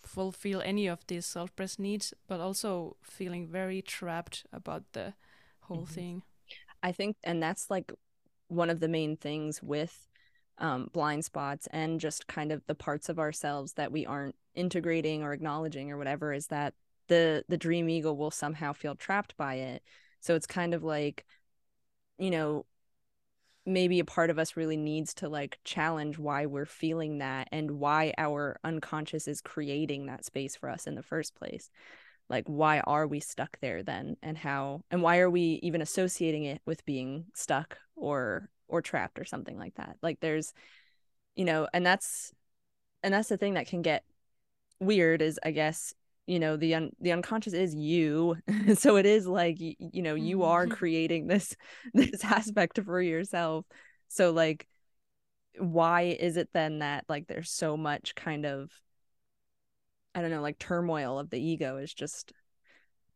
fulfill any of these self-pres needs but also feeling very trapped about the whole mm-hmm. thing i think and that's like one of the main things with um, blind spots and just kind of the parts of ourselves that we aren't integrating or acknowledging or whatever is that the the dream ego will somehow feel trapped by it. So it's kind of like you know maybe a part of us really needs to like challenge why we're feeling that and why our unconscious is creating that space for us in the first place. Like why are we stuck there then? And how and why are we even associating it with being stuck or or trapped or something like that? Like there's you know and that's and that's the thing that can get weird is i guess you know the un- the unconscious is you. So it is like you, you know you are mm-hmm. creating this this aspect for yourself. So like why is it then that like there's so much kind of i don't know like turmoil of the ego is just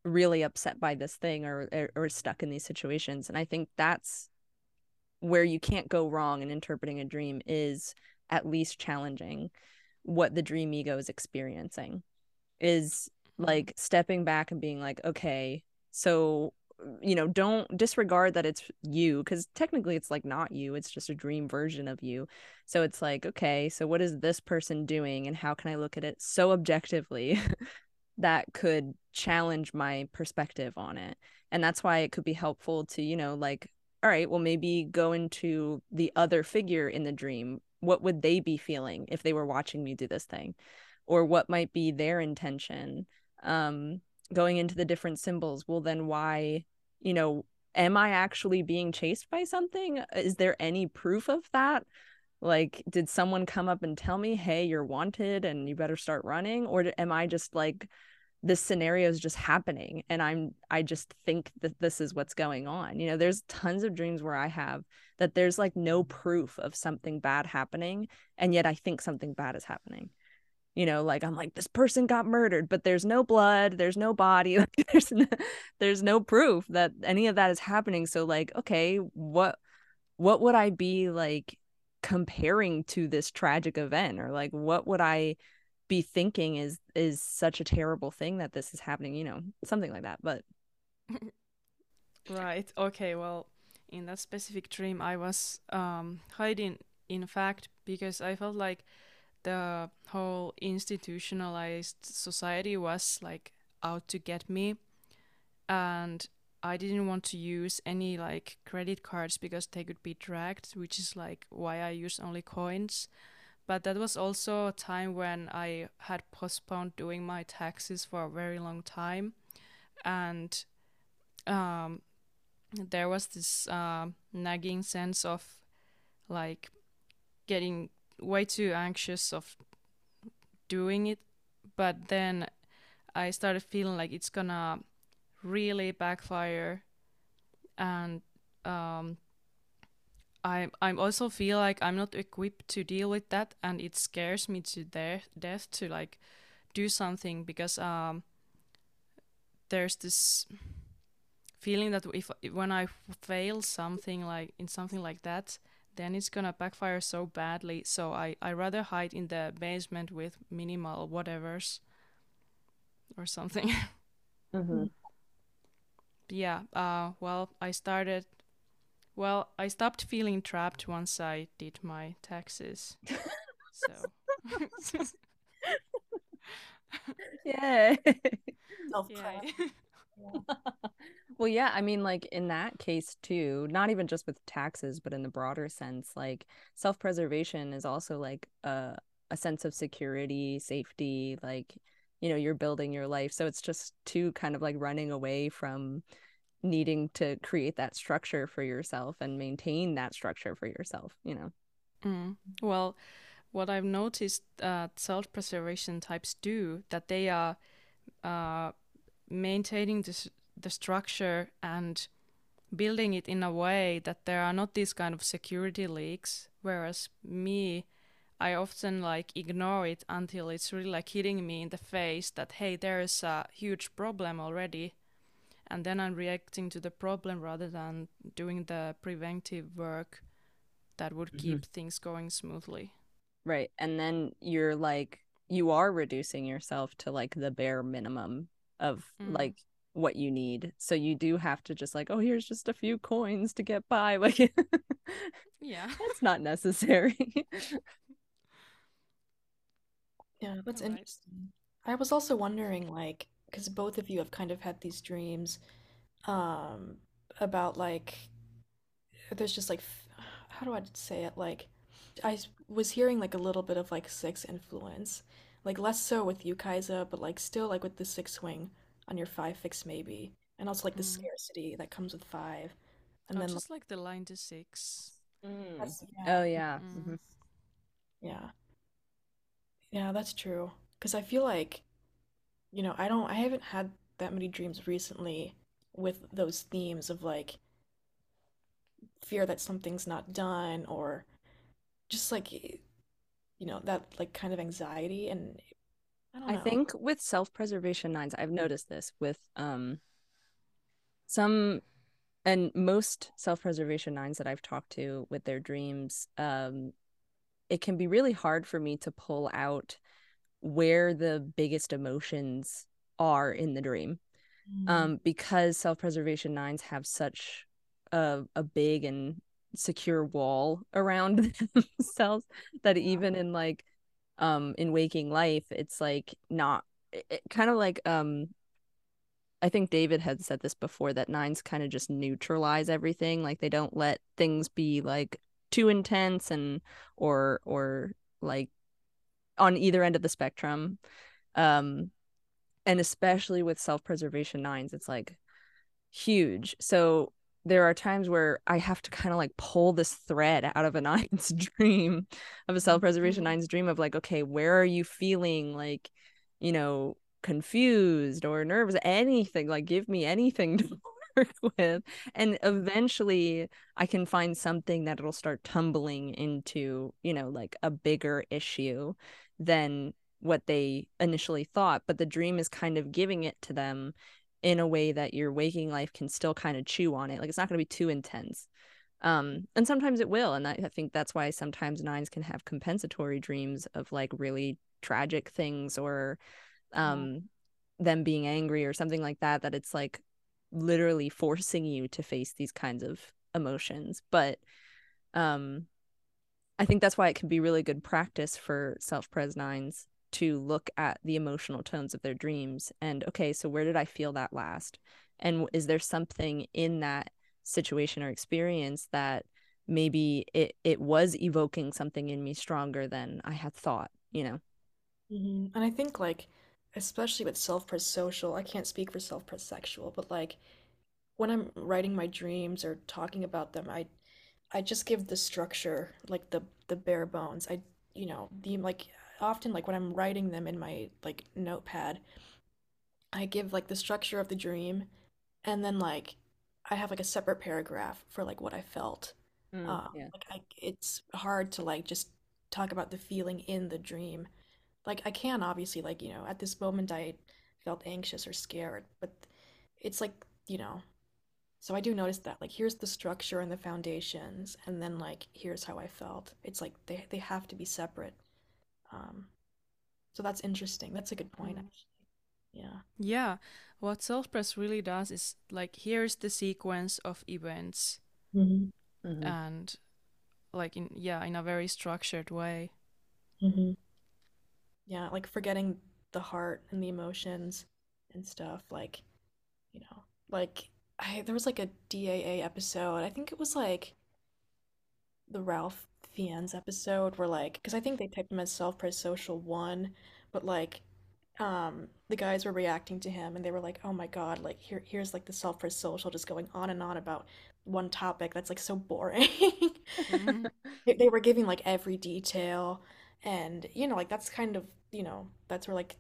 really upset by this thing or or, or stuck in these situations. And i think that's where you can't go wrong in interpreting a dream is at least challenging what the dream ego is experiencing is like stepping back and being like okay so you know don't disregard that it's you because technically it's like not you it's just a dream version of you. So it's like okay so what is this person doing and how can i look at it so objectively that could challenge my perspective on it? And that's why it could be helpful to you know like all right well maybe go into the other figure in the dream. What would they be feeling if they were watching me do this thing or what might be their intention um going into the different symbols. Well then why you know am i actually being chased by something? Is there any proof of that? Like did someone come up and tell me hey you're wanted and you better start running or am i just like this scenario is just happening and i'm i just think that this is what's going on? You know there's tons of dreams where i have that there's like no proof of something bad happening and yet i think something bad is happening you know like i'm like this person got murdered but there's no blood there's no body like, there's no, there's no proof that any of that is happening. So like okay what what would i be like comparing to this tragic event? Or like what would i be thinking is is such a terrible thing that this is happening you know something like that but right okay well in that specific dream i was um hiding in fact because i felt like the whole institutionalized society was like out to get me and I didn't want to use any like credit cards because they could be tracked, which is like why I use only coins. But that was also a time when I had postponed doing my taxes for a very long time. And um, there was this uh, nagging sense of like getting way too anxious of doing it but then i started feeling like it's gonna really backfire. And um, I I also feel like I'm not equipped to deal with that, and it scares me to de- death to like do something because um there's this feeling that if when I fail something like in something like that, then it's gonna backfire so badly. So I I rather hide in the basement with minimal whatevers or something. Mm-hmm. yeah. Uh. Well, I started. Well, I stopped feeling trapped once I did my taxes. so. yeah. Self yeah. well, yeah, I mean, like in that case too, not even just with taxes, but in the broader sense, like self preservation is also like a, a sense of security, safety, like, you know, you're building your life. So it's just too kind of like running away from needing to create that structure for yourself and maintain that structure for yourself, you know? Mm. Well, what I've noticed that self preservation types do, that they are uh, maintaining this the structure and building it in a way that there are not these kind of security leaks whereas me i often like ignore it until it's really like hitting me in the face that hey there's a huge problem already. And then i'm reacting to the problem rather than doing the preventive work that would keep mm-hmm. things going smoothly. Right. And then you're like you are reducing yourself to like the bare minimum of mm. like what you need. So you do have to just like, oh, here's just a few coins to get by. Like, yeah, that's not necessary. yeah, that's All interesting. Right. I was also wondering, like, because both of you have kind of had these dreams um, about like, there's just like, how do I say it? Like, I was hearing like a little bit of like six influence, like less so with you, Kaisa, but like still like with the six wing on your five fix maybe, and also like the mm. scarcity that comes with five, and oh, then just like, like, the line to six. Mm. Yeah. Oh yeah. Mm. Mm-hmm. Yeah. Yeah, that's true. Because I feel like, you know, I don't, I haven't had that many dreams recently with those themes of like fear that something's not done or just like you know that like kind of anxiety and I, I think with self-preservation nines, I've noticed this with um some and most self-preservation nines that I've talked to with their dreams, um, it can be really hard for me to pull out where the biggest emotions are in the dream. Mm. Um, because self-preservation nines have such a, a big and secure wall around themselves that even in like um in waking life it's like not it, kind of like um I think David had said this before that nines kind of just neutralize everything like they don't let things be like too intense and or or like on either end of the spectrum. Um and especially with self-preservation nines it's like huge. So there are times where I have to kind of like pull this thread out of a nine's dream of a self-preservation mm-hmm. nine's dream of like, okay, where are you feeling like, you know, confused or nervous, anything, like give me anything to work with. And eventually I can find something that it'll start tumbling into, you know, like a bigger issue than what they initially thought. But the dream is kind of giving it to them in a way that your waking life can still kind of chew on it. Like it's not going to be too intense. Um, and sometimes it will. And I, I think that's why sometimes nines can have compensatory dreams of like really tragic things or um, them being angry or something like that, that it's like literally forcing you to face these kinds of emotions. But um, I think that's why it can be really good practice for self pres nines to look at the emotional tones of their dreams and okay so where did i feel that last? And is there something in that situation or experience that maybe it it was evoking something in me stronger than i had thought you know? Mm-hmm. and i think like especially with self-pres social i can't speak for self-pres sexual but like when i'm writing my dreams or talking about them i i just give the structure like the the bare bones. I you know the like often like when I'm writing them in my like notepad, I give like the structure of the dream and then like I have like a separate paragraph for like what I felt. Mm, um, yeah. like I, it's hard to like just talk about the feeling in the dream. Like I can obviously like, you know, at this moment I felt anxious or scared, but it's like, you know, so I do notice that like here's the structure and the foundations and then like here's how I felt. It's like they they have to be separate. Um so that's interesting. That's a good point Mm. actually. Yeah. Yeah, what self press really does is like here's the sequence of events Mm-hmm. Mhm. and like in yeah in a very structured way. Mm-hmm. Yeah, like forgetting the heart and the emotions and stuff. Like, you know, like I there was like a DAA episode. I think it was like the Ralph Fiennes episode where like because I think they typed him as self-praise social one, but like um the guys were reacting to him and they were like, "Oh my God, like here here's like the self-praise social just going on and on about one topic that's like so boring." Mhm. They, they were giving like every detail and you know like that's kind of, you know, that's where like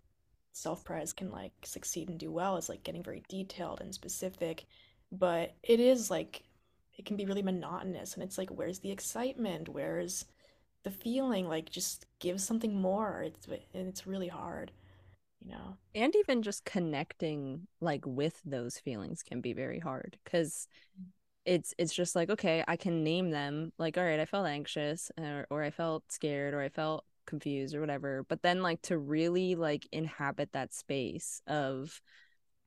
self-praise can like succeed and do well is like getting very detailed and specific, but it is like it can be really monotonous and it's like where's the excitement? Where's the feeling? Like just give something more. It's and it's really hard, you know. and even just connecting like with those feelings can be very hard because it's it's just like okay i can name them like all right i felt anxious or, or i felt scared or i felt confused or whatever but then like to really like inhabit that space of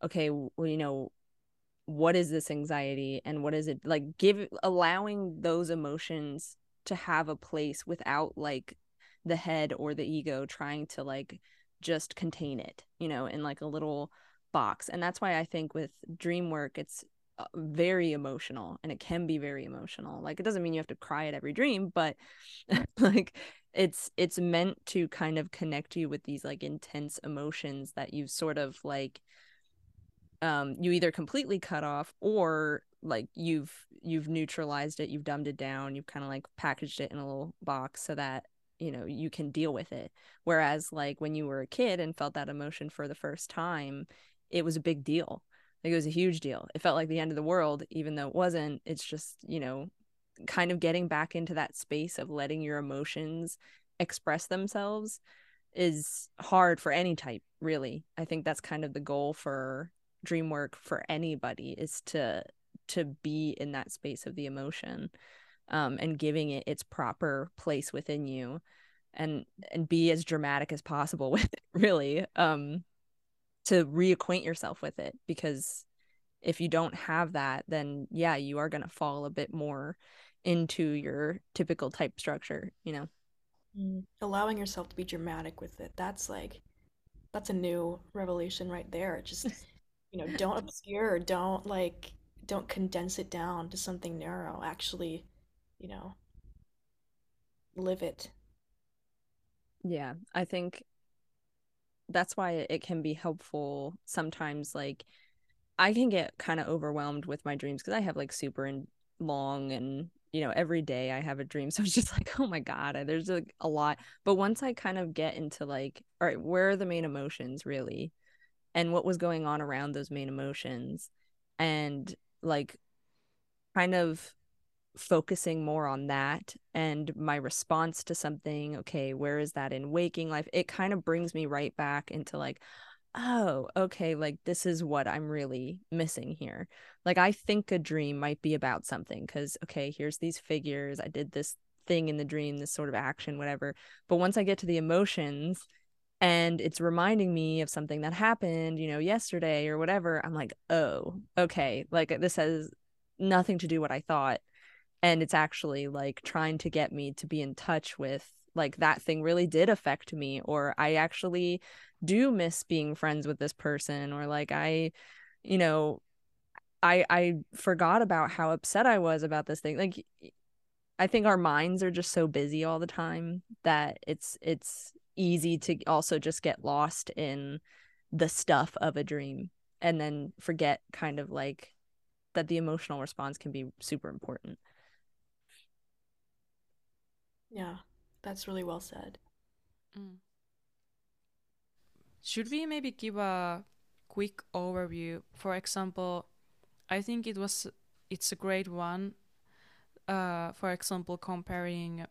okay well, you know what is this anxiety and what is it like give allowing those emotions to have a place without like the head or the ego trying to like just contain it you know in like a little box. And that's why i think with dream work it's uh, very emotional and it can be very emotional. Like it doesn't mean you have to cry at every dream but like it's it's meant to kind of connect you with these like intense emotions that you've sort of like um you either completely cut off or like you've you've neutralized it you've dumbed it down you've kind of like packaged it in a little box so that you know you can deal with it. Whereas like when you were a kid and felt that emotion for the first time it was a big deal. Like it was a huge deal. It felt like the end of the world even though it wasn't. It's just you know kind of getting back into that space of letting your emotions express themselves is hard for any type really. I think that's kind of the goal for dream work for anybody is to to be in that space of the emotion um, and giving it its proper place within you and and be as dramatic as possible with it really um to reacquaint yourself with it because if you don't have that then yeah you are going to fall a bit more into your typical type structure you know Mm. Allowing yourself to be dramatic with it. That's like that's a new revelation right there. Just, you know, don't obscure, don't like don't condense it down to something narrow. Actually, you know, live it. yeah i think that's why it can be helpful sometimes like I can get kind of overwhelmed with my dreams because I have like super and long and you know every day I have a dream so it's just like oh my god there's a, a lot but once I kind of get into like all right where are the main emotions really and what was going on around those main emotions and like kind of focusing more on that and my response to something okay where is that in waking life it kind of brings me right back into like oh, okay, like this is what I'm really missing here. Like I think a dream might be about something because, okay, here's these figures. I did this thing in the dream, this sort of action, whatever. But once I get to the emotions and it's reminding me of something that happened, you know, yesterday or whatever, I'm like, oh, okay, like uh, this has nothing to do what I thought. And it's actually like trying to get me to be in touch with like that thing really did affect me or I actually do miss being friends with this person or like I you know I I forgot about how upset I was about this thing like I think our minds are just so busy all the time that it's it's easy to also just get lost in the stuff of a dream and then forget kind of like that the emotional response can be super important. Yeah, that's really well said. Mm. Should we maybe give a quick overview? For example, I think it was it's a great one. Uh, for example, comparing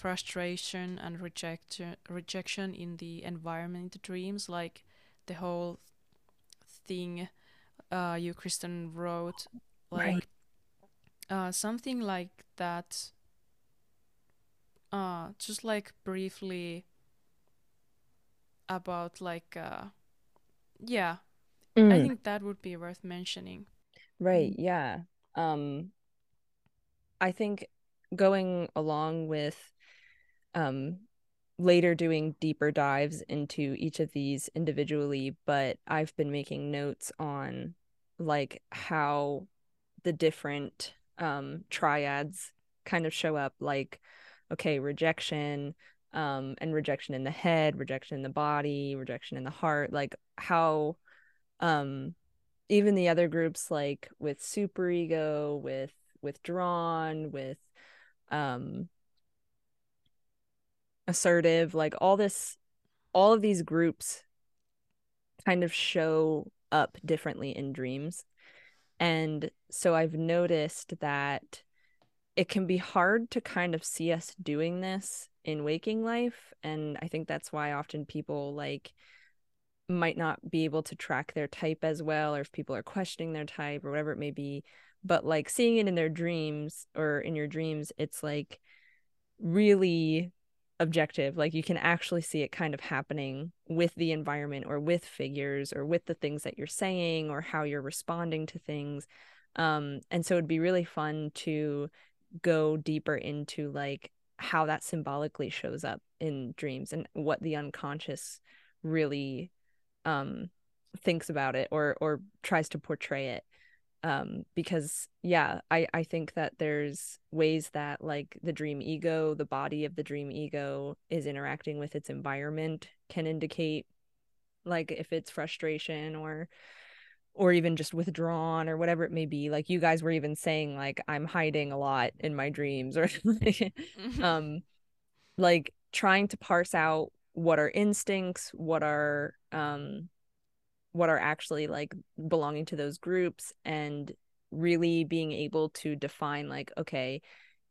frustration and rejection rejection in the environment dreams, like the whole thing uh, you Kristen wrote like Right. uh, something like that. Uh, just like briefly about like uh, yeah, I Mm, think that would be worth mentioning. right, yeah. Um, I think going along with um later doing deeper dives into each of these individually, but I've been making notes on like how the different um triads kind of show up like okay, rejection um and rejection in the head, rejection in the body, rejection in the heart, like how um even the other groups like with superego, with withdrawn, with um assertive, like all this all of these groups kind of show up differently in dreams. And so I've noticed that it can be hard to kind of see us doing this in waking life. And I think that's why often people like might not be able to track their type as well, or if people are questioning their type or whatever it may be. But like seeing it in their dreams or in your dreams, it's like really objective. Like you can actually see it kind of happening with the environment or with figures or with the things that you're saying or how you're responding to things. Um, and so it'd be really fun to go deeper into like how that symbolically shows up in dreams and what the unconscious really um thinks about it or or tries to portray it um because yeah i i think that there's ways that like the dream ego the body of the dream ego is interacting with its environment can indicate like if it's frustration or or even just withdrawn or whatever it may be. Like you guys were even saying like i'm hiding a lot in my dreams or like, um like trying to parse out what are instincts what are um what are actually like belonging to those groups and really being able to define like okay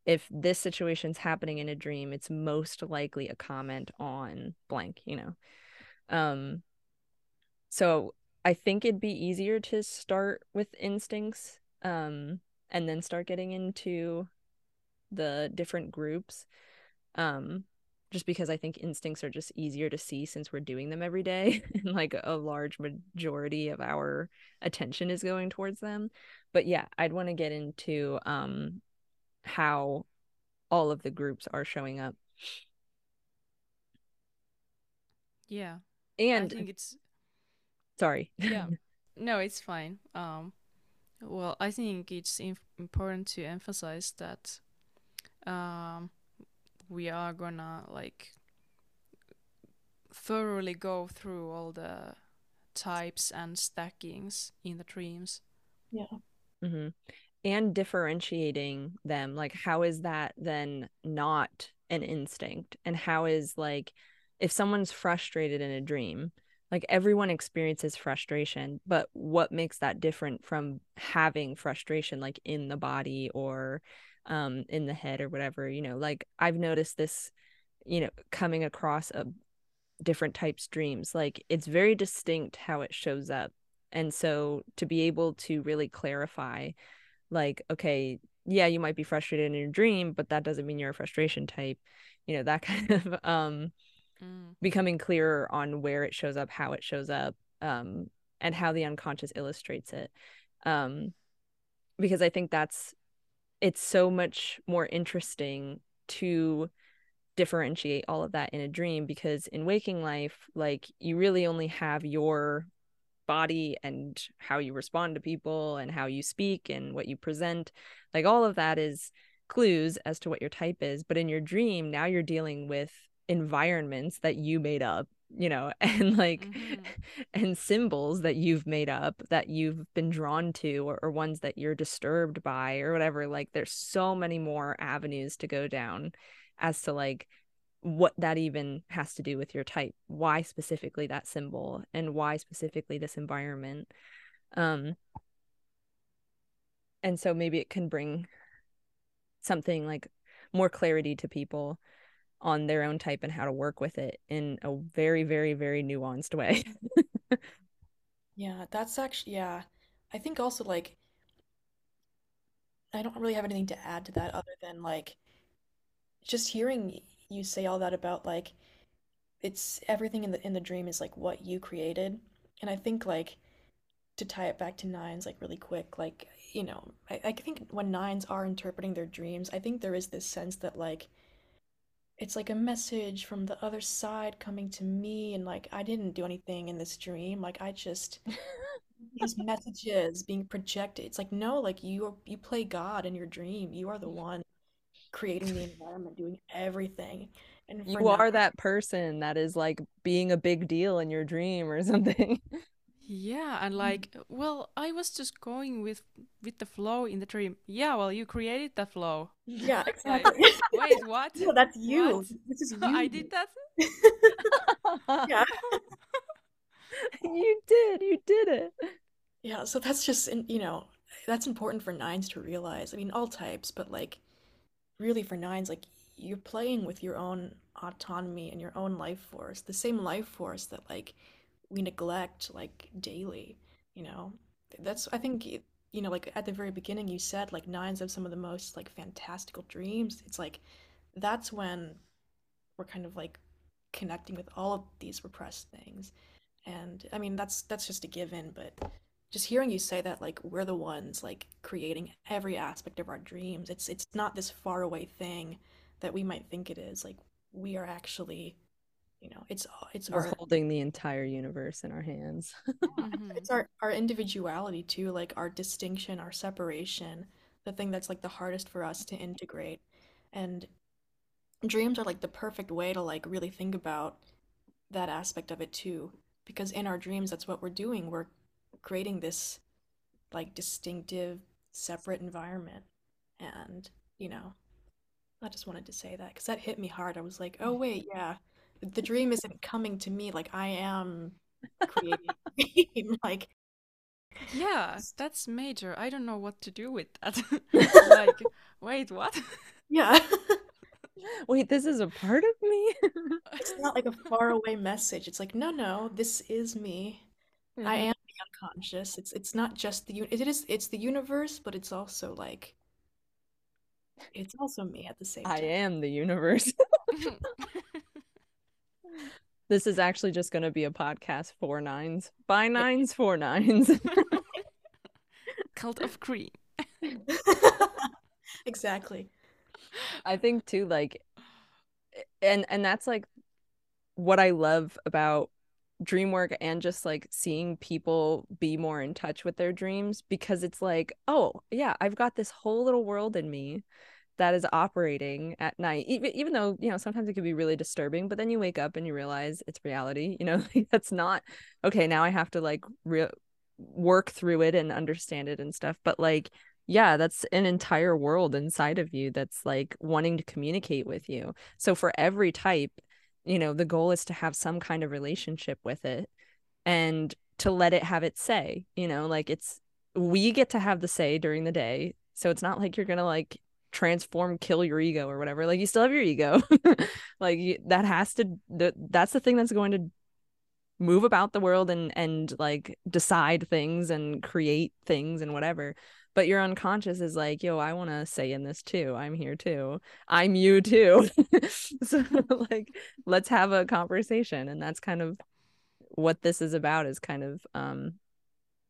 if this situation's happening in a dream it's most likely a comment on blank you know? Um so i think it'd be easier to start with instincts um and then start getting into the different groups um just because I think instincts are just easier to see since we're doing them every day and like a large majority of our attention is going towards them. But yeah, I'd want to get into um how all of the groups are showing up. Yeah, I And think it's sorry. yeah. No, it's fine. Um, well, I think it's im important to emphasize that um we are gonna like thoroughly go through all the types and stackings in the dreams. Yeah. hmm And differentiating them, like how is that then not an instinct? And how is like if someone's frustrated in a dream, like everyone experiences frustration, but what makes that different from having frustration like in the body or um in the head or whatever, you know, like I've noticed this, you know, coming across a different types dreams, like it's very distinct how it shows up. And so to be able to really clarify like okay yeah you might be frustrated in your dream but that doesn't mean you're a frustration type you know that kind of um Mm. becoming clearer on where it shows up how it shows up um and how the unconscious illustrates it um because i think that's it's so much more interesting to differentiate all of that in a dream because in waking life like you really only have your body and how you respond to people and how you speak and what you present. Like all of that is clues as to what your type is. But in your dream now you're dealing with environments that you made up you know and like Mhm. and symbols that you've made up that you've been drawn to or, or ones that you're disturbed by or whatever like there's so many more avenues to go down as to like what that even has to do with your type why specifically that symbol and why specifically this environment um and so maybe it can bring something like more clarity to people on their own type and how to work with it in a very very very nuanced way Yeah, that's actually, yeah. I think also like I don't really have anything to add to that other than like just hearing you say all that about like it's everything in the in the dream is like what you created. And I think like to tie it back to nines like really quick, like you know, I, I think when nines are interpreting their dreams, I think there is this sense that like it's like a message from the other side coming to me and like I didn't do anything in this dream. Like I just these messages being projected. It's like no, like you are, you play God in your dream. You are the one creating the environment, doing everything. And you are that person that is like being a big deal in your dream or something. Yeah, and hmm. like, well, I was just going with with the flow in the dream. Yeah, well, you created the flow. Yeah, exactly. Wait, what? No, that's you. What? This is you. I did that. yeah. you did. You did it. Yeah, so that's just you know, that's important for nines to realize. I mean, all types, but like really for nines like you're playing with your own autonomy and your own life force, the same life force that like we neglect like daily, you know. That's I think you know like at the very beginning you said like nines have some of the most like fantastical dreams. It's like that's when we're kind of like connecting with all of these repressed things. And I mean that's that's just a given, but just hearing you say that like we're the ones like creating every aspect of our dreams. It's it's not this far away thing that we might think it is. Like we are actually you know it's it's we're our, holding the entire universe in our hands. Mm-hmm. it's our our individuality too like our distinction our separation the thing that's like the hardest for us to integrate. And dreams are like the perfect way to like really think about that aspect of it too because in our dreams that's what we're doing. We're creating this like distinctive separate environment. And you know i just wanted to say that because that hit me hard. I was like oh wait yeah the dream isn't coming to me like I am creating like yeah that's major. I don't know what to do with that. Like wait what? Yeah. Wait this is a part of me? It's not like a far away message. It's like no no this is me. Mm-hmm. I am the unconscious. It's it's not just the it is it's the universe but it's also like it's also me at the same time. I am the universe This is actually just going to be a podcast for nines. By nines, for nines. Cult of Cream. exactly. I think too like and and that's like what I love about dream work and just like seeing people be more in touch with their dreams because it's like, oh, yeah, I've got this whole little world in me that is operating at night even, even though you know sometimes it can be really disturbing but then you wake up and you realize it's reality you know that's not okay now i have to like re- work through it and understand it and stuff but like yeah that's an entire world inside of you that's like wanting to communicate with you. So for every type you know the goal is to have some kind of relationship with it and to let it have its say you know like it's we get to have the say during the day so it's not like you're gonna like transform kill your ego or whatever like you still have your ego. Like that has to that, that's the thing that's going to move about the world and and like decide things and create things and whatever. But your unconscious is like yo i want to say in this too. I'm here too. I'm you too. So like let's have a conversation. And that's kind of what this is about is kind of um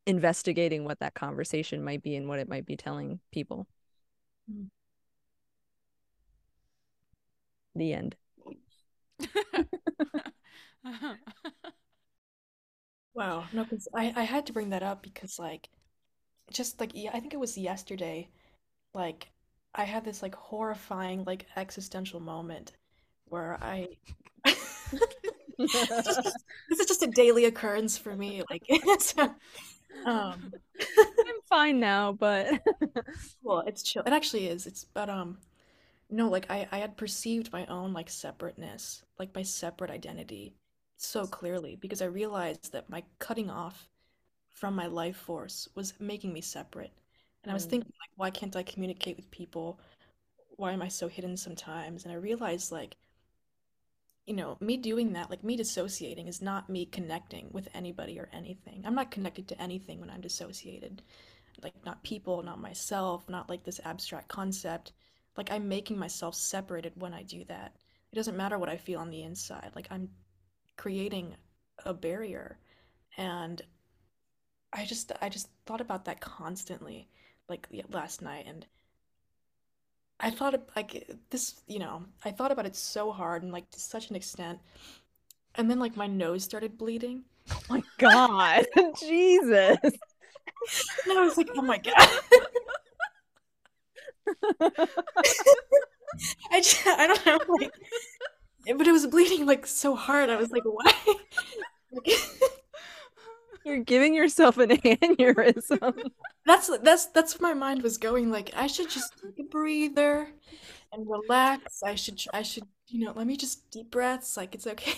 investigating what that conversation might be and what it might be telling people. Mm-hmm. The end. wow. No, because I, I had to bring that up because, like, just like, yeah, I think it was yesterday, like, I had this, like, horrifying, like, existential moment where I. this, is just, a daily occurrence for me. Like, so, um, I'm fine now, but. well, it's chill. It actually is. It's, but, um, no, like I, I had perceived my own like separateness, like my separate identity so clearly because I realized that my cutting off from my life force was making me separate. And I was mm. thinking like why can't I communicate with people? Why am I so hidden sometimes? And I realized like you know, me doing that, like me dissociating, is not me connecting with anybody or anything. I'm not connected to anything when I'm dissociated. Like, not people, not myself, not like this abstract concept. Like, I'm making myself separated when I do that. It doesn't matter what I feel on the inside. Like, I'm creating a barrier. And I just, I just thought about that constantly, like last night. And I thought of, like this, you know, I thought about it so hard and like to such an extent. And then like my nose started bleeding. Oh my god. Jesus. And I was like, oh my god. I just, I don't know, like, but it was bleeding like so hard. I was like, why? Like, You're giving yourself an aneurysm. that's that's that's where my mind was going. Like, I should just take a breather and relax. I should I should you know let me just deep breaths. Like it's okay.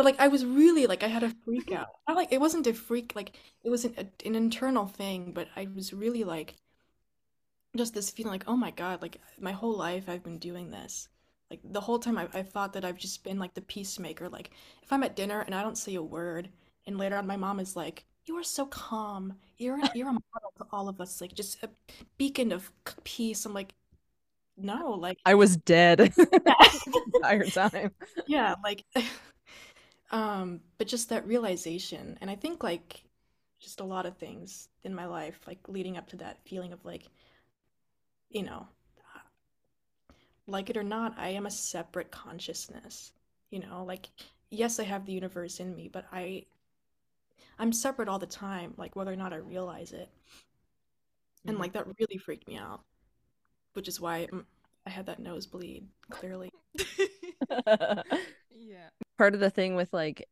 But like I was really like I had a freak out. Not like it wasn't a freak. Like it was an, a, an internal thing. But I was really like just this feeling like oh my god. Like my whole life I've been doing this. Like the whole time I, I thought that I've just been like the peacemaker. Like if I'm at dinner and I don't say a word, and later on my mom is like, "You are so calm. You're a, you're a model to all of us. Like just a beacon of peace." I'm like, no, like I was dead the entire time. yeah, like um, but just that realization, and I think like just a lot of things in my life, like leading up to that feeling of like, you know, like it or not, I am a separate consciousness. You know, like yes, I have the universe in me, but I I'm separate all the time, like whether or not I realize it. And Mhm. like that really freaked me out, which is why mm, I had that nosebleed, clearly. yeah. Part of the thing with like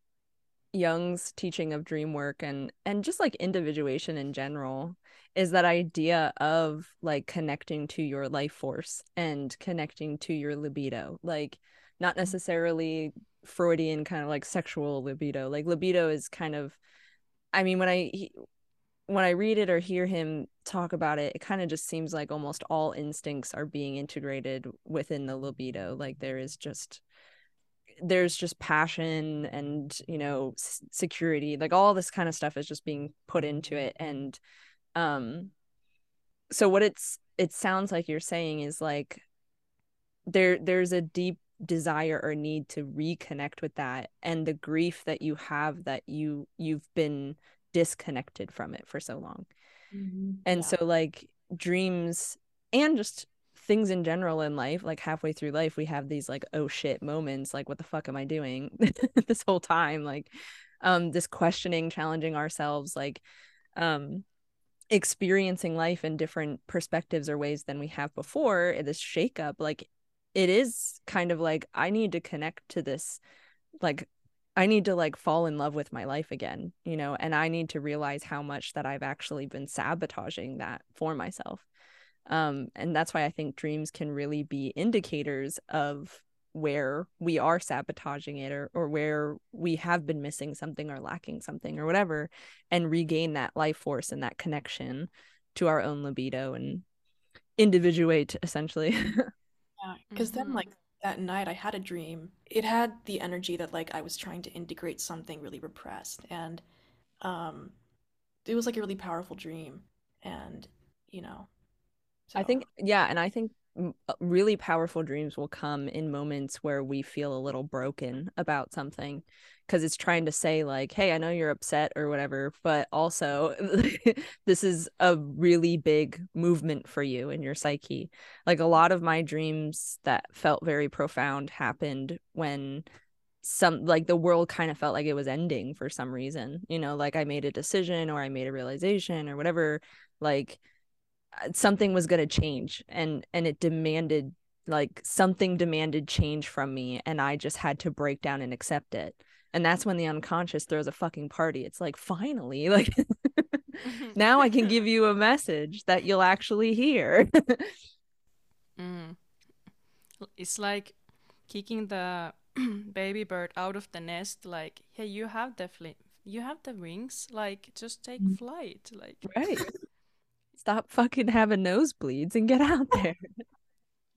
Jung's teaching of dream work and and just like individuation in general is that idea of like connecting to your life force and connecting to your libido. Like not mm-hmm. necessarily freudian kind of like sexual libido. Like libido is kind of i mean when i he, when i read it or hear him talk about it it kind of just seems like almost all instincts are being integrated within the libido. Like there is just there's just passion and you know s- security like all this kind of stuff is just being put into it and um so what it's it sounds like you're saying is like there there's a deep desire or need to reconnect with that and the grief that you have that you you've been disconnected from it for so long and Yeah. so like dreams and just things in general in life like halfway through life we have these like oh shit moments like what the fuck am i doing? this whole time like um this questioning challenging ourselves like um experiencing life in different perspectives or ways than we have before this shakeup like it is kind of like i need to connect to this like i need to like fall in love with my life again you know and i need to realize how much that i've actually been sabotaging that for myself um and that's why i think dreams can really be indicators of where we are sabotaging it or or where we have been missing something or lacking something or whatever and regain that life force and that connection to our own libido and individuate essentially Yeah, because then Mhm. like that night I had a dream. It had the energy that like I was trying to integrate something really repressed and um it was like a really powerful dream and you know I think, yeah, and I think uh, really powerful dreams will come in moments where we feel a little broken about something because it's trying to say, like, hey, I know you're upset or whatever, but also this is a really big movement for you in your psyche. Like, a lot of my dreams that felt very profound happened when some like the world kind of felt like it was ending for some reason, you know, like I made a decision or I made a realization or whatever. Like, something was going to change and and it demanded like something demanded change from me and i just had to break down and accept it and that's when the unconscious throws a fucking party it's like finally like now i can give you a message that you'll actually hear Mm. It's like kicking the baby bird out of the nest. Like, hey, you have the fli- you have the wings. Like, just take Mm. flight. Like, right stop fucking having nosebleeds and get out there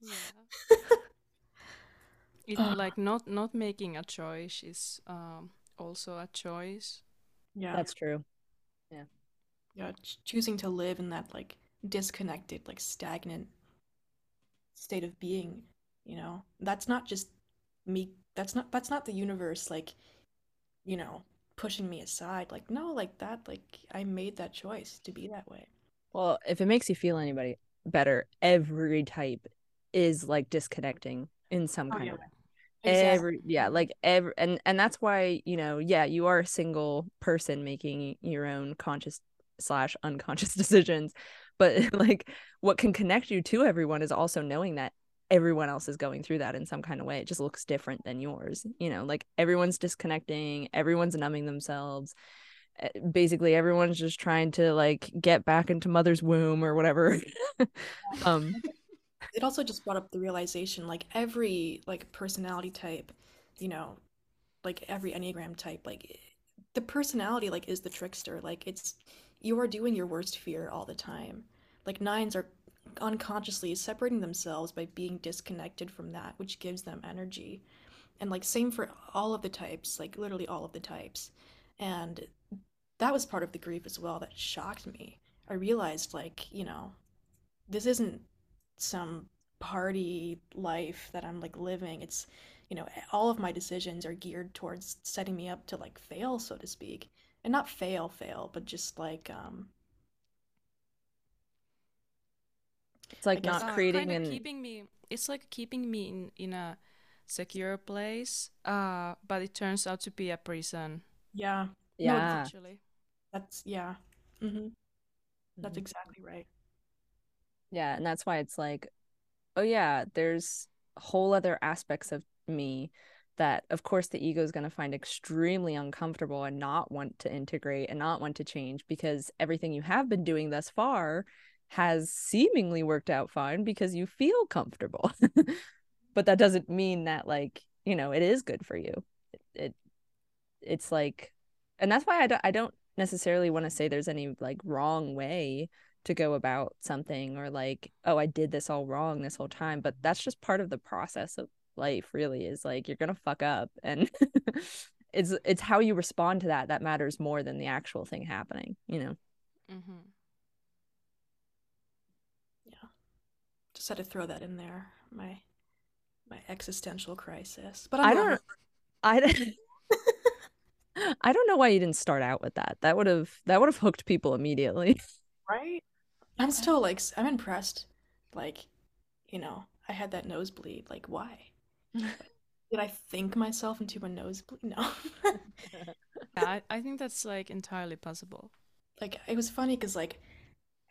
yeah. it like not not making a choice is um, also a choice. Yeah. That's true. yeah, ch- choosing to live in that like disconnected, like stagnant state of being, you know. That's not just me, that's not that's not the universe like, you know, pushing me aside. Like no, like that like I made that choice to be that way. Well, if it makes you feel anybody better, every type is like disconnecting in some Oh, kind yeah. of way. Exactly. Every yeah, like every and and that's why, you know, yeah, you are a single person making your own conscious slash unconscious decisions. But like what can connect you to everyone is also knowing that everyone else is going through that in some kind of way. It just looks different than yours. You know, like everyone's disconnecting, everyone's numbing themselves. Eh, Basically, everyone's just trying to like get back into mother's womb or whatever. um it also just brought up the realization like every like personality type you know like every enneagram type like the personality like is the trickster. Like it's you are doing your worst fear all the time. Like nines are unconsciously separating themselves by being disconnected from that which gives them energy. And like same for all of the types like literally all of the types. And that was part of the grief as well that shocked me i realized like you know this isn't some party life that I'm like living. It's, you know, all of my decisions are geared towards setting me up to like fail, so to speak. And not fail, fail, but just like um it's like not Uh, creating kinda an keeping me. It's like keeping me in in a secure place. Uh, but it turns out to be a prison. yeah, yeah. Actually. that's yeah. hmm That's Mhm. exactly right. Yeah, and that's why it's like, oh yeah, there's whole other aspects of me that of course the ego is going to find extremely uncomfortable and not want to integrate and not want to change because everything you have been doing thus far has seemingly worked out fine because you feel comfortable. but that doesn't mean that like, you know, it is good for you. It, it it's like and that's why I don't, I don't necessarily want to say there's any like wrong way to go about something or like oh i did this all wrong this whole time but that's just part of the process of life really is like you're gonna fuck up and it's it's how you respond to that that matters more than the actual thing happening you know Mm-hmm. Yeah. Just had to throw that in there. My my existential crisis. But I'm i don't it. i don't i don't know why you didn't start out with that that would have that would have hooked people immediately Right? I'm still like I'm impressed. Like, you know, I had that nosebleed. Like, why? Did I think myself into a nosebleed? No. Yeah, I, I think that's like entirely possible. Like, it was funny because like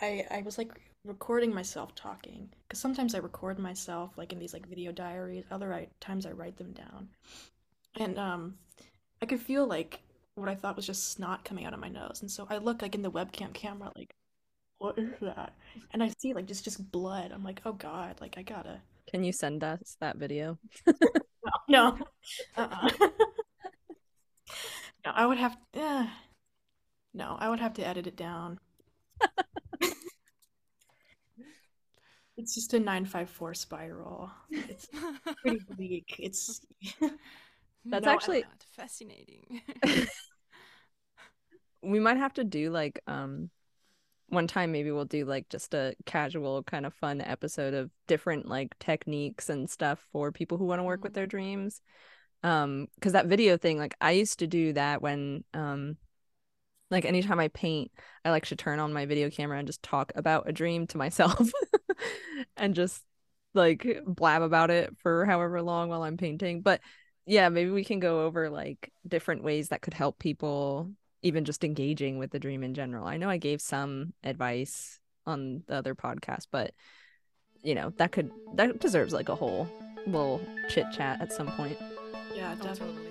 I I was like recording myself talking because sometimes I record myself like in these like video diaries. Other I, times I write them down, and um, I could feel like what I thought was just snot coming out of my nose, and so I look like in the webcam camera like. What is that? And I see like just just blood. I'm like, oh God, like I gotta can you send us that video No. Uh-uh. no, I would have uh, no, I would have to edit it down. It's just a 954 spiral. It's pretty bleak. It's That's No, actually- fascinating. we might have to do like um one time maybe we'll do like just a casual kind of fun episode of different like techniques and stuff for people who want to work with their dreams. Um because that video thing like i used to do that when um like anytime i paint i like to turn on my video camera and just talk about a dream to myself and just like blab about it for however long while i'm painting. But yeah maybe we can go over like different ways that could help people even just engaging with the dream in general i know i gave some advice on the other podcast but you know that could that deserves like a whole little chit chat at some point yeah, Oh, definitely. totally.